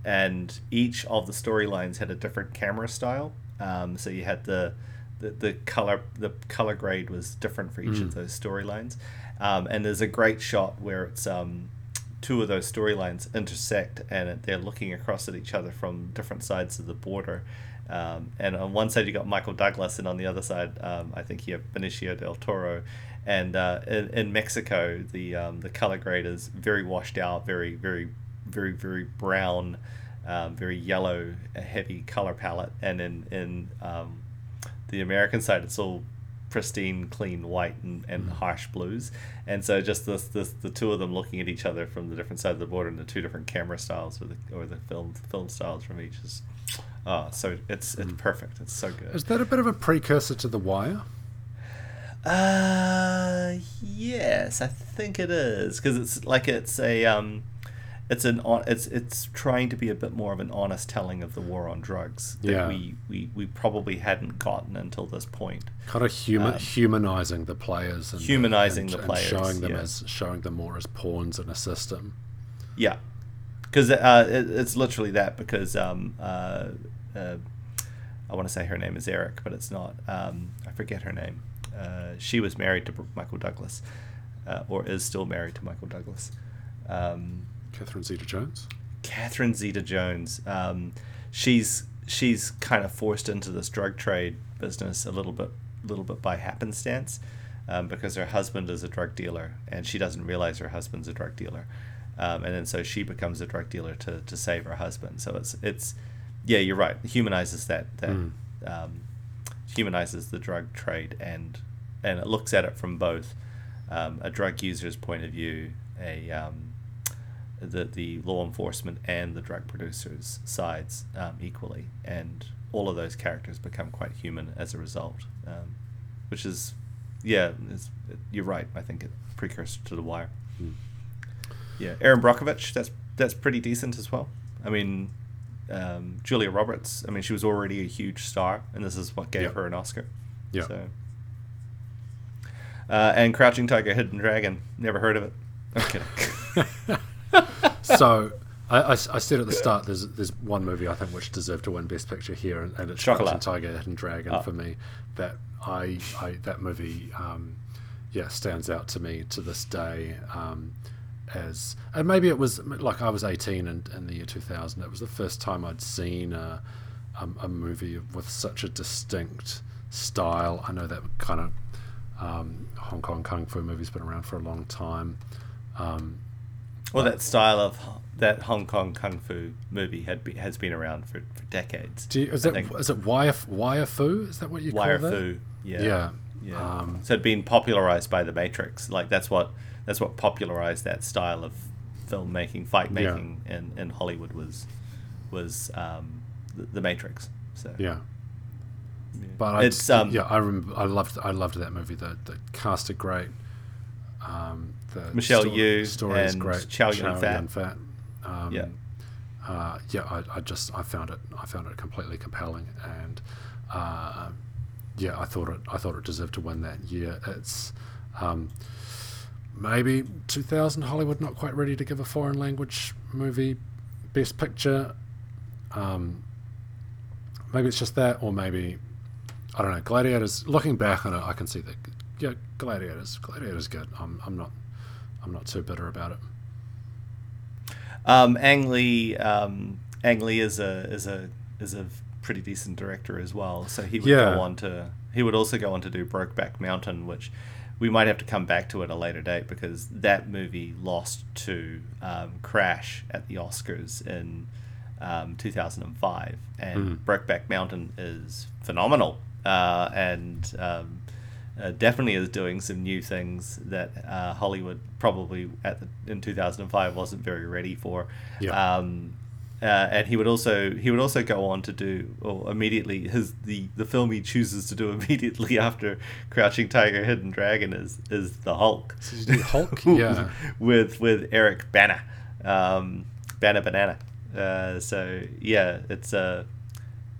and each of the storylines had a different camera style. Um, so you had the the, the color the color grade was different for each of those storylines, um, and there's a great shot where it's um, two of those storylines intersect and they're looking across at each other from different sides of the border. Um, and on one side you got Michael Douglas, and on the other side, um, I think you have Benicio del Toro. And uh, in, in Mexico, the um, the color grade is very washed out, very very very very brown, um, very yellow, heavy color palette. And in in um, the American side, it's all pristine, clean white and, and harsh blues. And so just this, this the two of them looking at each other from the different side of the border and the two different camera styles or the or the film film styles from each is oh so it's it's perfect. It's so good. Is that a bit of a precursor to The Wire? Uh, yes, I think it is because it's like it's a um, it's an it's it's trying to be a bit more of an honest telling of the war on drugs that Yeah. we, we we probably hadn't gotten until this point. Kind of human, Um, humanizing the players and Humanizing and, the and players, showing them yeah. as showing them more as pawns in a system. Yeah, because uh, it, it's literally that. Because um, uh, uh, I want to say her name is Eric, but it's not. Um, I forget her name. Uh, she was married to Michael Douglas, uh, or is still married to Michael Douglas. Um, Catherine Zeta-Jones. Catherine Zeta-Jones. Um, she's she's kind of forced into this drug trade business a little bit, little bit by happenstance, um, because her husband is a drug dealer and she doesn't realize her husband's a drug dealer, um, and then so she becomes a drug dealer to, to save her husband. So it's it's, yeah, you're right. Humanizes that that Mm. um, humanizes the drug trade and and it looks at it from both um, a drug user's point of view, a um, the the law enforcement and the drug producers sides um, equally, and all of those characters become quite human as a result, um, which is yeah, you're right. I think it precursor to the Wire. Hmm. Yeah, Erin Brockovich, that's that's pretty decent as well. I mean, um, Julia Roberts. I mean, she was already a huge star, and this is what gave Yeah. her an Oscar. Yeah. So. Uh, and Crouching Tiger, Hidden Dragon. Never heard of it. I'm kidding. so I said at the start, there's there's one movie I think which deserved to win Best Picture here, and, and it's Chocolat. Crouching Tiger, Hidden Dragon Oh. for me. That I, I that movie, um, yeah, stands out to me to this day. Um, as and maybe it was like I was 18 in, in the year 2000. It was the first time I'd seen a, a, a movie with such a distinct style. I know that kind of um, Hong Kong kung fu movie's been around for a long time. Um, Well, that style of that Hong Kong kung fu movie had be, has been around for, for decades. Do you, is I it think. is wire wire fu? Is that what you Wire call that? fu, yeah, Yeah. yeah. Um, so it'd been popularized by the Matrix. Like that's what that's what popularized that style of filmmaking, fight Yeah. making in, in Hollywood was was um, the, the Matrix. So Yeah. yeah. But I it's just- um, yeah, I remember I loved I loved that movie. The the cast are great. Um, the Michelle sto- Yeoh story is and great. Chow Yun-fat. Yun-fat. Um, Yeah. uh, yeah, I, I just I found it I found it completely compelling, and uh, yeah, I thought it I thought it deserved to win that year. It's um, maybe 2000 Hollywood not quite ready to give a foreign language movie best picture. Um, maybe it's just that, or maybe I don't know. Gladiators. Looking back on it, I can see that. Yeah, Gladiators. Gladiators good. I'm I'm not I'm not so bitter about it. Um, Ang Lee, um, Ang Lee is a is a is a pretty decent director as well. So he would Yeah. go on to he would also go on to do Brokeback Mountain, which we might have to come back to at a later date because that movie lost to um, Crash at the Oscars in um, 2005, and Brokeback Mountain is phenomenal uh, and. Um, uh, definitely is doing some new things that uh, Hollywood probably at the, in 2005 wasn't very ready for. Yeah. Um, uh, and he would also he would also go on to do or immediately his the the film he chooses to do immediately after Crouching Tiger, Hidden Dragon is is the Hulk. Do Hulk? Yeah. with with Eric Bana, um, Bana Banana. Uh, so yeah, it's a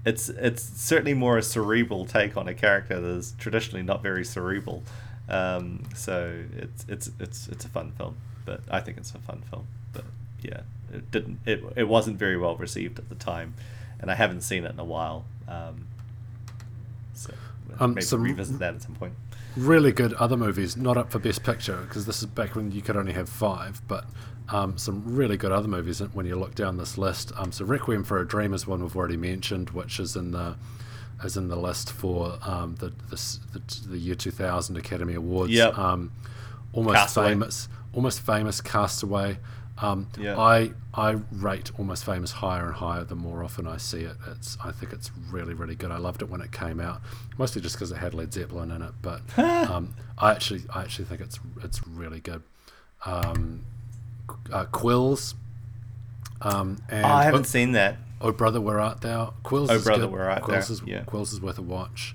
it's it's certainly more a cerebral take on a character that's traditionally not very cerebral. Um, so it's it's it's it's a fun film, but I think it's a fun film. But yeah, it didn't it it wasn't very well received at the time, and I haven't seen it in a while. Um, Um, maybe some- revisit that at some point. really good other movies, not up for Best Picture because this is back when you could only have five, but um, some really good other movies when you look down this list. Um, so Requiem for a Dream is one we've already mentioned, which is in the is in the list for um, the, the the the year 2000 Academy Awards. Yep. Um, almost Castaway. famous, almost famous Castaway. Um, Yeah. I I rate Almost Famous higher and higher the more often I see it. It's I think it's really really good. I loved it when it came out, mostly just because it had Led Zeppelin in it. But um, I actually I actually think it's it's really good. Um, uh, Quills. Um, and Oh, I haven't oh, seen that. Oh brother, where art thou? Quills. Oh, is Brother, good. Where Art Quills Thou, Is, yeah. Quills is worth a watch,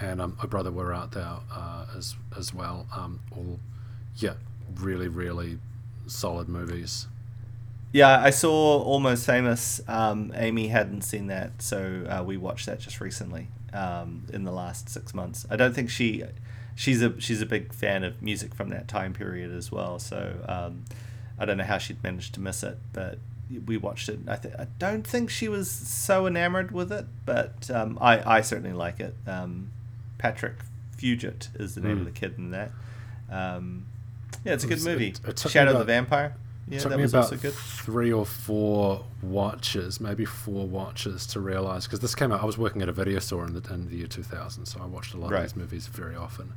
and um, Oh brother, where art thou? Uh, as as well. Um, all, yeah, really really solid movies. Yeah, I saw Almost Famous. Um, Amy hadn't seen that, so uh, we watched that just recently um, in the last six months. I don't think she, she's a she's a big fan of music from that time period as well. So um, I don't know how she'd managed to miss it, but we watched it. I th- I don't think she was so enamored with it, but um, I I certainly like it. Um, Patrick Fugit is the name of the kid in that. Um, yeah, it's a good movie. it- it Shadow of the Vampire. Yeah, took that me was about also good. three or four watches, maybe four watches, to realize because this came out. I was working at a video store in the, in the year 2000, so I watched a lot Right. of these movies very often.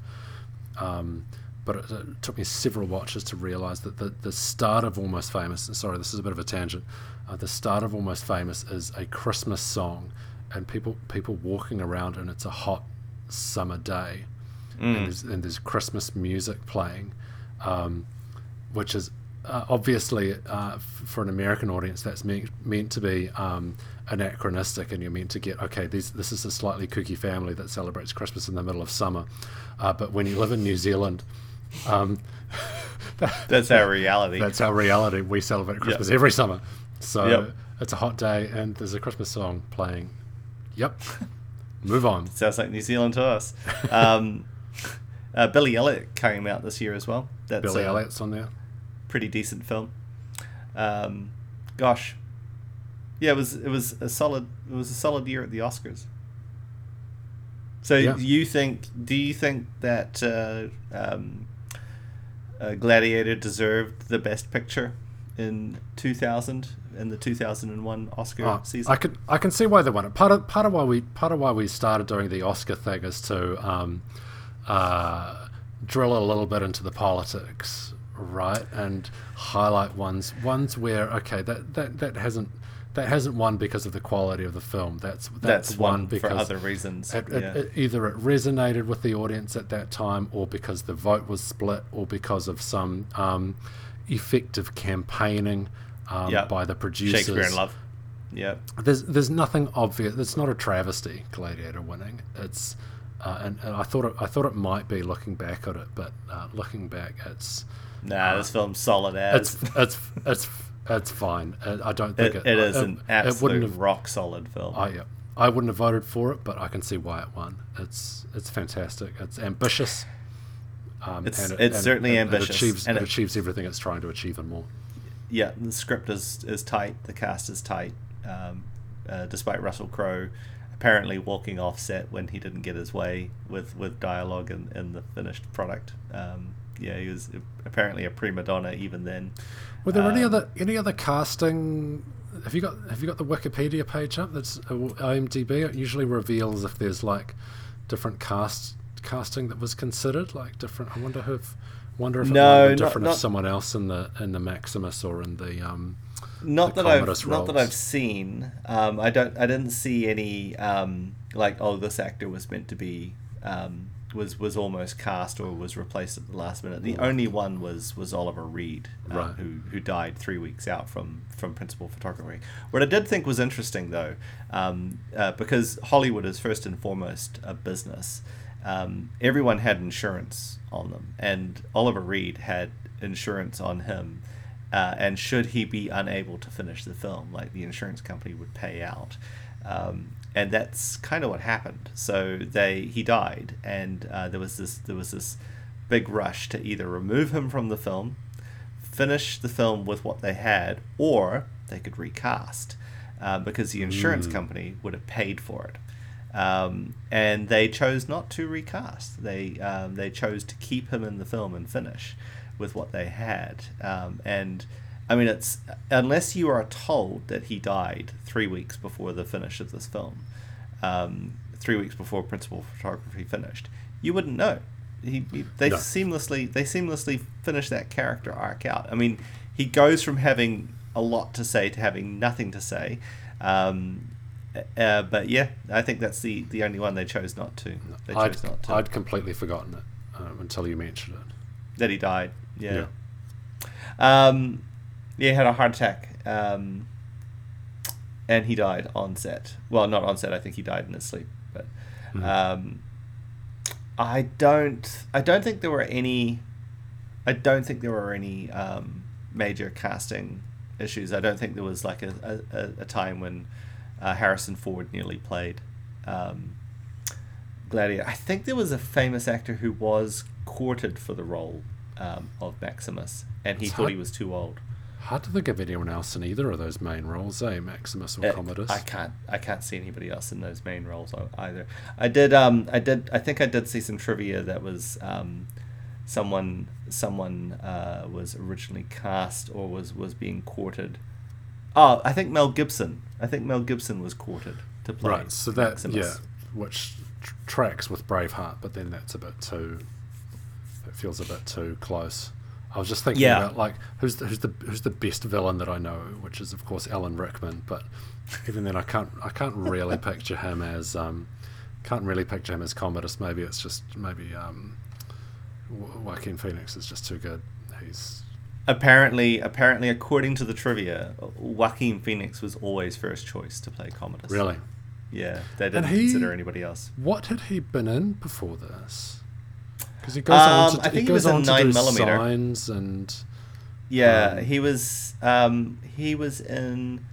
Um, but it, it took me several watches to realize that the, the start of Almost Famous. Sorry, this is a bit of a tangent. Uh, the start of Almost Famous is a Christmas song, and people people walking around, and it's a hot summer day, Mm. and, there's, and there's Christmas music playing, um, which is uh, obviously uh, f- for an American audience that's meant meant to be um, anachronistic, and you're meant to get okay. These, this is a slightly kooky family that celebrates Christmas in the middle of summer, uh, but when you live in New Zealand. Um, That's our reality. that's our reality. We celebrate Christmas every summer. So Yep. it's a hot day and there's a Christmas song playing. Yep. Move on. Sounds like New Zealand to us. Um, uh, Billy Elliot came out this year as well. That's Billy a Elliot's on there. pretty decent film. Um, gosh, yeah, it was it was a solid it was a solid year at the Oscars. So Yeah. you think? Do you think that uh, um, uh, Gladiator deserved the Best Picture in two thousand in the two thousand and one Oscar Oh, season? I can I can see why they won it. Part of part of why we part of why we started doing the Oscar thing is to um, uh, drill a little bit into the politics, right, and highlight ones ones where okay that that, that hasn't that hasn't won because of the quality of the film. That's that's, That's won one because for other reasons. it, it, yeah. it- either it resonated with the audience at that time, or because the vote was split, or because of some um, effective campaigning um, Yeah. by the producers. Shakespeare in Love. Yeah. There's there's nothing obvious. It's not a travesty. Gladiator winning. It's uh, and, and I thought it, I thought it might be looking back at it, but uh, looking back, it's Nah, this film's solid as. it's it's it's It's fine. Uh, I don't think It, it, it is it- an it wouldn't absolute have. rock solid film. I, yeah, I wouldn't have voted for it, but I can see why it won. It's it's fantastic. It's ambitious. Um, It's- it's certainly ambitious, It achieves, and it it- achieves everything it's trying to achieve and more. yeah, the script is is tight. The cast is tight. Um, uh, despite Russell Crowe apparently walking off set when he didn't get his way with with dialogue in, in the finished product. Um, yeah, he was apparently a prima donna even then. Were there any Um, other any other casting? Have you got Have you got the Wikipedia page up? That's uh, IMDb. It usually reveals if there's like different cast casting that was considered, like different. I wonder if wonder if it No, have not- different not- if someone else in the in the Maximus or in the um. Not that I've Commodus not that. I've seen. Um, I don't. I didn't see any um, like oh this actor was meant to be um, was was almost cast or was replaced at the last minute. The only one was was Oliver Reed, um, Right. who who died three weeks out from from principal photography. What I did think was interesting though, um, uh, because Hollywood is first and foremost a business. Um, everyone had insurance on them, and Oliver Reed had insurance on him. Uh, and should he be unable to finish the film, like the insurance company would pay out, um, and that's kind of what happened. So they he died, and uh, there was this there was this big rush to either remove him from the film, finish the film with what they had, or they could recast, uh, because the insurance Mm. company would have paid for it. Um, and they chose not to recast. They um, they chose to keep him in the film and finish with what they had. Um, and I mean, it's unless you are told that he died three weeks before the finish of this film, um, three weeks before principal photography finished, you wouldn't know. He, he they No. seamlessly they seamlessly finish that character arc out. I mean, he goes from having a lot to say to having nothing to say. Um, uh, but yeah, I think that's the, the only one they chose not to. They I'd, chose not to. I'd completely forgotten it um, until you mentioned it. that he died. Yeah. Um, yeah, he had a heart attack. Um, and he died on set. Well, not on set. I think he died in his sleep. But Mhm. um, I don't. I don't think there were any. I don't think there were any um, major casting issues. I don't think there was like a, a, a time when uh, Harrison Ford nearly played um, Gladiator. I think there was a famous actor who was courted for the role um, of Maximus, and he It's thought hard- he was too old. Hard to think of anyone else in either of those main roles, eh? Maximus or Uh, Commodus. I can't. I can't see anybody else in those main roles either. I did. Um. I did. I think I did see some trivia that was um, someone. Someone uh, was originally cast or was was being courted. Oh, I think Mel Gibson. I think Mel Gibson was courted to play. Right, so that Maximus. yeah, which tr- tracks with Braveheart, but then that's a bit too. It feels a bit too close. I was just thinking Yeah. about like who's the, who's the who's the best villain that I know, which is of course Alan Rickman. But even then, I can't I can't really picture him as um, can't really picture him as Commodus. Maybe it's just maybe um, Joaquin Phoenix is just too good. He's Apparently, apparently, according to the trivia, Joaquin Phoenix was always first choice to play Commodus. really. Yeah, they didn't he- consider anybody else. What had he been in before this? Because he goes Um, on to I think he was in on to 9 millimeter. signs and Yeah, Um, he was. Um, he was in.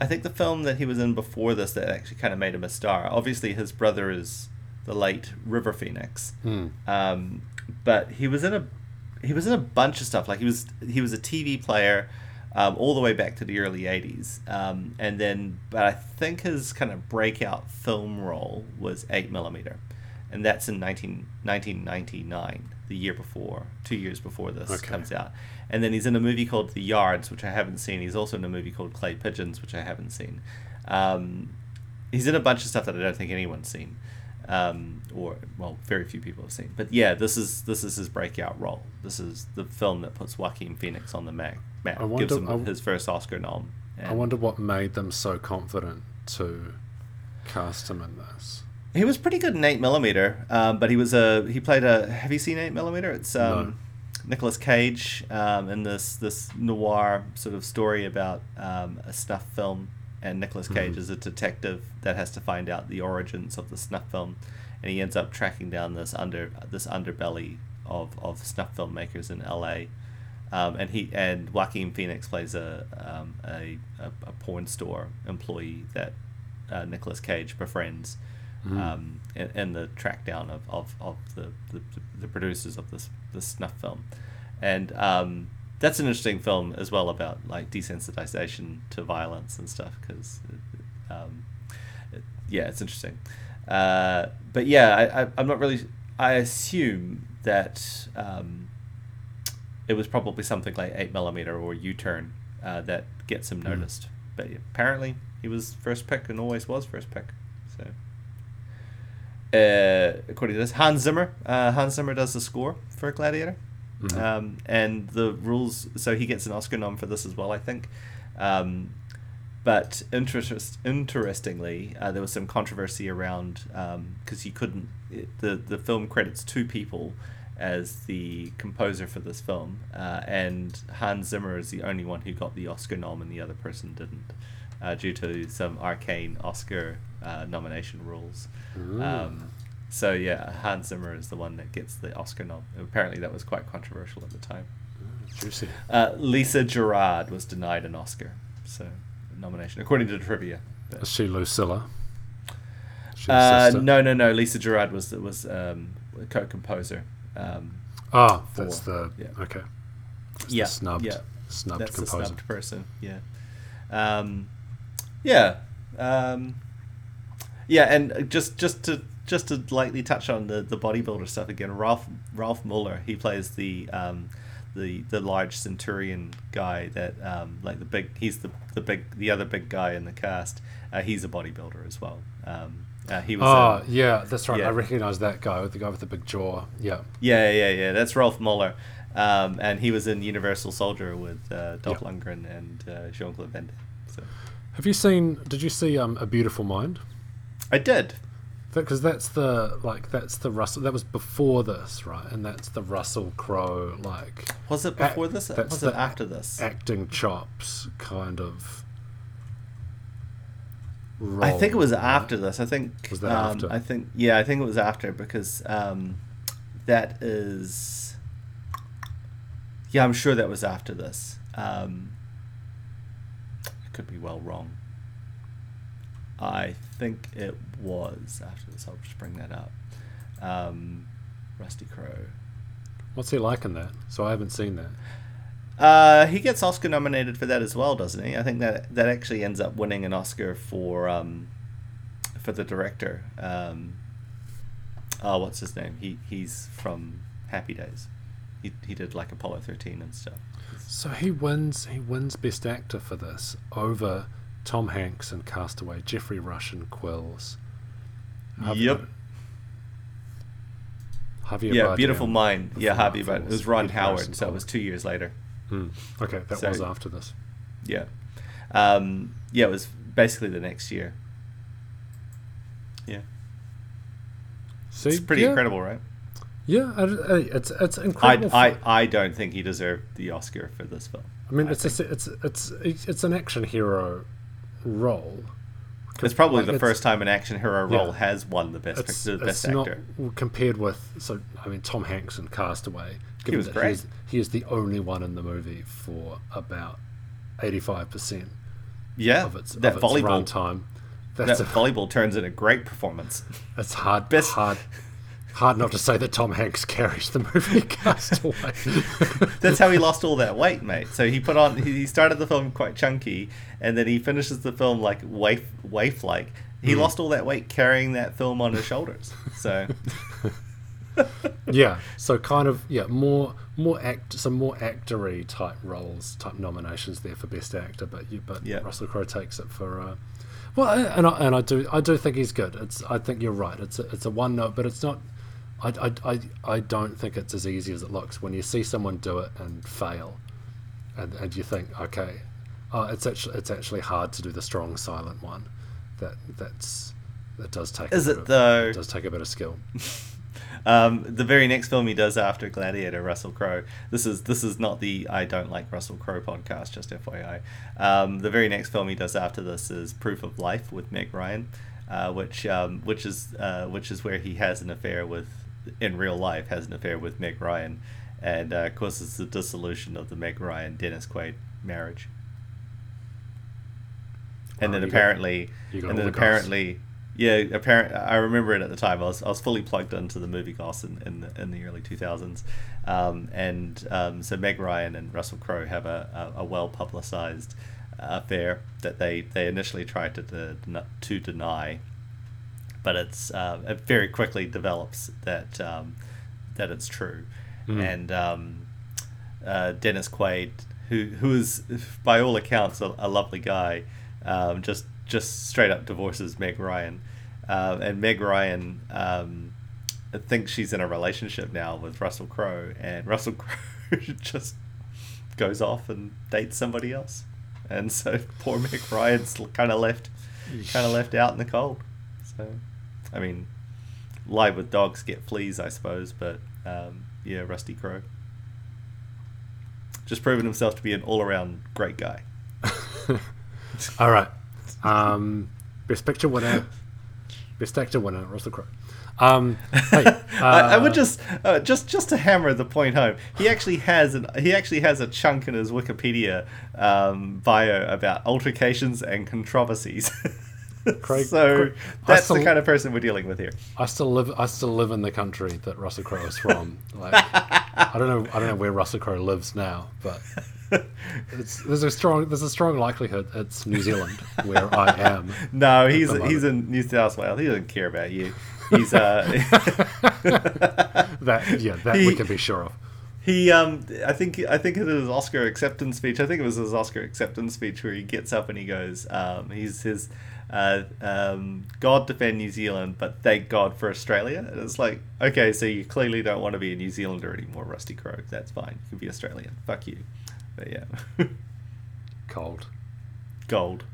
I think the film that he was in before this that actually kind of made him a star. Obviously, his brother is the late River Phoenix, Hmm. um, but he was in a. He was in a bunch of stuff. Like he was. He was a TV player, um, all the way back to the early '80s, um, and then. But I think his kind of breakout film role was Eight Millimeter, and that's in 19, 1999, the year before, two years before this Okay. comes out. And then he's in a movie called The Yards, which I haven't seen. He's also in a movie called Clay Pigeons, which I haven't seen. Um, he's in a bunch of stuff that I don't think anyone's seen, um, or well, very few people have seen. But yeah, this is this is his breakout role. This is the film that puts Joaquin Phoenix on the map. map I wonder- gives him his first Oscar nom. I wonder what made them so confident to cast him in this. He was pretty good in Eight Millimeter, um, but he was a he played a. Have you seen Eight Millimeter? It's um, No. Nicolas Cage um, in this this noir sort of story about um, a snuff film, and Nicolas Cage Mhm. is a detective that has to find out the origins of the snuff film, and he ends up tracking down this under this underbelly of, of snuff filmmakers in L.A. Um, and he and Joaquin Phoenix plays a um, a, a, a porn store employee that uh, Nicolas Cage befriends um, in, in the track down of, of, of the, the, the producers of this this snuff film, and um, that's an interesting film as well about like desensitization to violence and stuff because um, it- yeah it's interesting. Uh, but yeah I, I'm not really I assume that um, it was probably something like 8 millimeter or U-turn uh, that gets him noticed. But apparently he was first pick and always was first pick uh, according to this, Hans Zimmer. Uh, Hans Zimmer does the score for Gladiator, um, and the rules. So he gets an Oscar nom for this as well, I think. Um, but interest, interestingly, uh, there was some controversy around because he couldn't. It, the the film credits two people as the composer for this film, uh, and Hans Zimmer is the only one who got the Oscar nom, and the other person didn't, uh, due to some arcane Oscar uh, nomination rules. Um, so yeah, Hans Zimmer is the one that gets the Oscar nom. Apparently, that was quite controversial at the time. Juicy. Uh, Lisa Gerrard was denied an Oscar, so nomination according to the trivia. But- Is she Lucilla? She uh, no, no, no. Lisa Gerrard was was um, a co-composer. Um, Ah, that's for- the yeah. okay. That's the snubbed, yeah. snubbed That's the composer. snubbed person. Yeah. Um, yeah. Um, yeah, and just just to just to lightly touch on the, the bodybuilder stuff again, Ralf Ralf Moeller, he plays the um, the the large centurion guy that um, like the big he's the the big the other big guy in the cast. Uh, he's a bodybuilder as well. Um, uh, he was. Oh, yeah, that's right. yeah. I recognize that guy, with the guy with the big jaw. Yeah. Yeah, yeah, yeah. That's Ralf Moeller, um, and he was in Universal Soldier with uh, Dolph Yeah. Lundgren and uh, Jean Claude Van Damme. Have you seen? Did you see um, A Beautiful Mind? I did. Because that's the like that's the Russell. That was before this, right? And that's the Russell Crowe like Was it before this? that's Was it after this? acting chops kind of. I think it was right? after this. I think. Was that um, after? I think. Yeah, I think it was after because um, that is. Yeah, I'm sure that was after this. Um, could be well wrong. I think it was after this. I'll just bring that up. Um, Rusty Crowe. What's he like in that? So I haven't seen that. Uh, he gets Oscar nominated for that as well, doesn't he? I think that that actually ends up winning an Oscar for um, for the director. Um, oh, what's his name? He he's from Happy Days. He he did like Apollo thirteen and stuff. So he wins. He wins Best Actor for this over Tom Hanks in Castaway, Geoffrey Rush in Quills. Javier- Yep. Javier Yeah, Bardem Beautiful Mind. Yeah, but it was Ron Howard, so it was two years later. Hmm. Okay, that So- was after this. Yeah, um, yeah, it was basically the next year. Yeah, See, it's pretty yeah, incredible, right? Yeah, I, I- it's it's incredible. for- I, I don't think he deserved the Oscar for this film. I mean, I it's a, it's it's it's an action hero role. It's probably Like, the it's- first time an action hero Yeah. role has won the best It's, the best it's not actor. compared with so I mean Tom Hanks in Castaway. given was that great. He is, he is the only one in the movie for about eighty five percent Yeah, of its that of its volleyball that That's a, volleyball turns in a great performance. it's hard best- hard hard not to say that Tom Hanks carries the movie Castaway. That's how he lost all that weight, mate. So he put on he started the film quite chunky, and then he finishes the film like waif waif like. He lost all that weight carrying that film on his shoulders. So yeah, so kind of yeah, more more act some more actory type roles type nominations there for best actor, but you but Yeah. Russell Crowe takes it for uh, well, and I, and I do I do think he's good. It's I think you're right. It's a, it's a one note, but it's not. I, I, I, I don't think it's as easy as it looks when you see someone do it and fail, and, and you think okay, uh, it's actually it's actually hard to do the strong silent one. That that's that does take. Is a it bit of, though? Does take a bit of skill. Um, the very next film he does after Gladiator, Russell Crowe. This is this is not the I don't like Russell Crowe podcast, just FYI. Um, the very next film he does after this is Proof of Life with Meg Ryan, uh, which um, which is uh, which is where he has an affair with in real life has an affair with Meg Ryan, and uh, of course it's the dissolution of the Meg Ryan Dennis Quaid marriage. And Oh, then apparently, got and then the goss. apparently, yeah, apparent. I remember it at the time. I was, I was fully plugged into the movie goss in, in the in the early two thousands, um, and um, so Meg Ryan and Russell Crowe have a, a, a well publicized affair that they, they initially tried to de- to deny, but it's uh, it very quickly develops that um, that it's true, Mm. and um, uh, Dennis Quaid, who who is by all accounts a, a lovely guy, um, just just straight up divorces Meg Ryan, uh, and Meg Ryan um, thinks she's in a relationship now with Russell Crowe, and Russell Crowe just goes off and dates somebody else, and so poor Meg Ryan's kind of left kind of left out in the cold. So, I mean, live with dogs get fleas, I suppose, but um, yeah, Rusty Crowe. Just proven himself to be an all around great guy. All right. Um, best picture winner. Best actor winner, Russell Crowe. Um, hey, uh, I, I would just, uh, just, just to hammer the point home. He actually has an, he actually has a chunk in his Wikipedia um, bio about altercations and controversies. Craig- so Craig- that's still- the kind of person we're dealing with here. I still live. I still live in the country that Russell Crowe is from. Like, I don't know. I don't know where Russell Crowe lives now, but it's, there's a strong. There's a strong likelihood it's New Zealand where I am. No, he's he's in New South Wales. He doesn't care about you. He's uh That yeah, that we can be sure of. He um I think I think in his Oscar acceptance speech. I think it was his Oscar acceptance speech where he gets up and he goes, um, he's his. Uh, um, God defend New Zealand, but thank God for Australia. And it's like, okay, so you clearly don't want to be a New Zealander anymore, Rusty Crowe. That's fine. You can be Australian. Fuck you. But yeah, Cold. gold.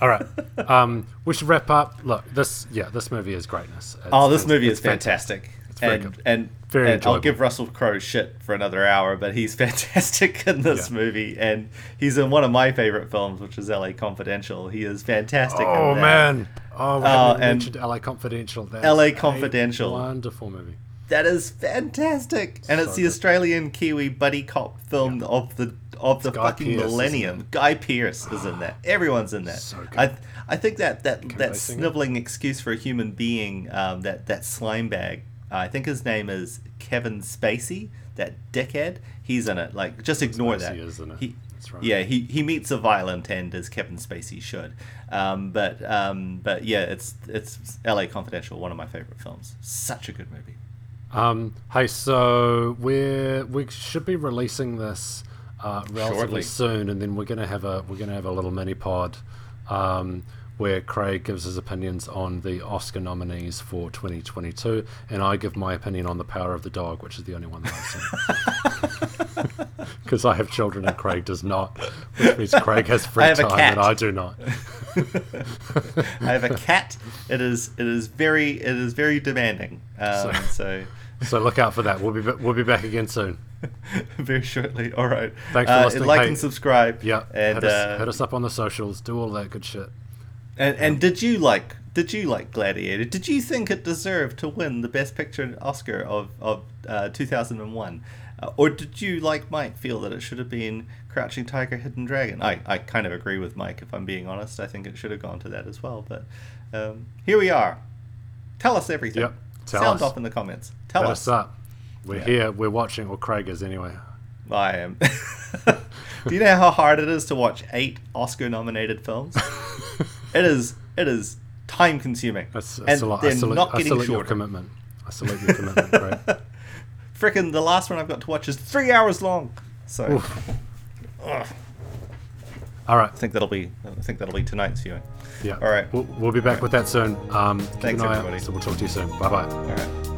All right. Um, we should wrap up. Look, this yeah, this movie is greatness. It's- Oh, this movie is fantastic. Very and good. and, Very and I'll give Russell Crowe shit for another hour, but he's fantastic in this Yeah. movie, and he's in one of my favorite films, which is L.A. Confidential. He is fantastic. Oh in that. man. Oh, we and- mentioned LA Confidential. That's LA a Confidential. Wonderful movie. that is fantastic, and it's the good. Australian Kiwi buddy cop film of the of the Guy fucking Pearce, isn't millennium. Guy Pearce is in that. Everyone's in that. So. I I think that that they that sniveling excuse for a human being, um, that that slime bag. Uh, I think his name is Kevin Spacey. That dickhead. He's in it. Like, just ignore that. Spacey is in it. He, right. Yeah, he, he meets a violent end as Kevin Spacey should. Um, but um, but yeah, it's it's L.A. Confidential, one of my favorite films. Such a good movie. Um, hey, so we're we should be releasing this uh, relatively Shortly. soon, and then we're gonna have a we're gonna have a little mini pod um, where Craig gives his opinions on the Oscar nominees for 2022, and I give my opinion on The Power of the Dog, which is the only one that I've seen. Because I have children and Craig does not, which means Craig has free I have a time and I do not. I have a cat. It is it is very it is very demanding. Um, so So look out for that. We'll be we'll be back again soon. very shortly. All right. Thanks for Uh, listening. Like Hey. and subscribe. Yeah, And hit, us, uh, hit us up on the socials. Do all that good shit. And and did you like did you like Gladiator? Did you think it deserved to win the Best Picture Oscar of of uh, two thousand and one? Uh, or did you, like Mike, feel that it should have been Crouching Tiger, Hidden Dragon? I, I kind of agree with Mike, if I'm being honest. I think it should have gone to that as well. But um, here we are. Tell us everything. Yep, tell Sound us. off in the comments. Tell us. us up. We're Yeah. here. We're watching. Or Craig is anyway. I am. Do you know how hard it is to watch eight Oscar-nominated films? it is. It is time consuming, That's, and a lot. They're salute, not I getting salute your commitment. I salute your commitment, Craig. Frickin' the last one I've got to watch is three hours long. So All right. I think that'll be. I think that'll be tonight's viewing. Yeah. All right. We'll, we'll be back with that soon. Um, Thanks, everybody. out. So we'll talk to you soon. Bye bye. All right.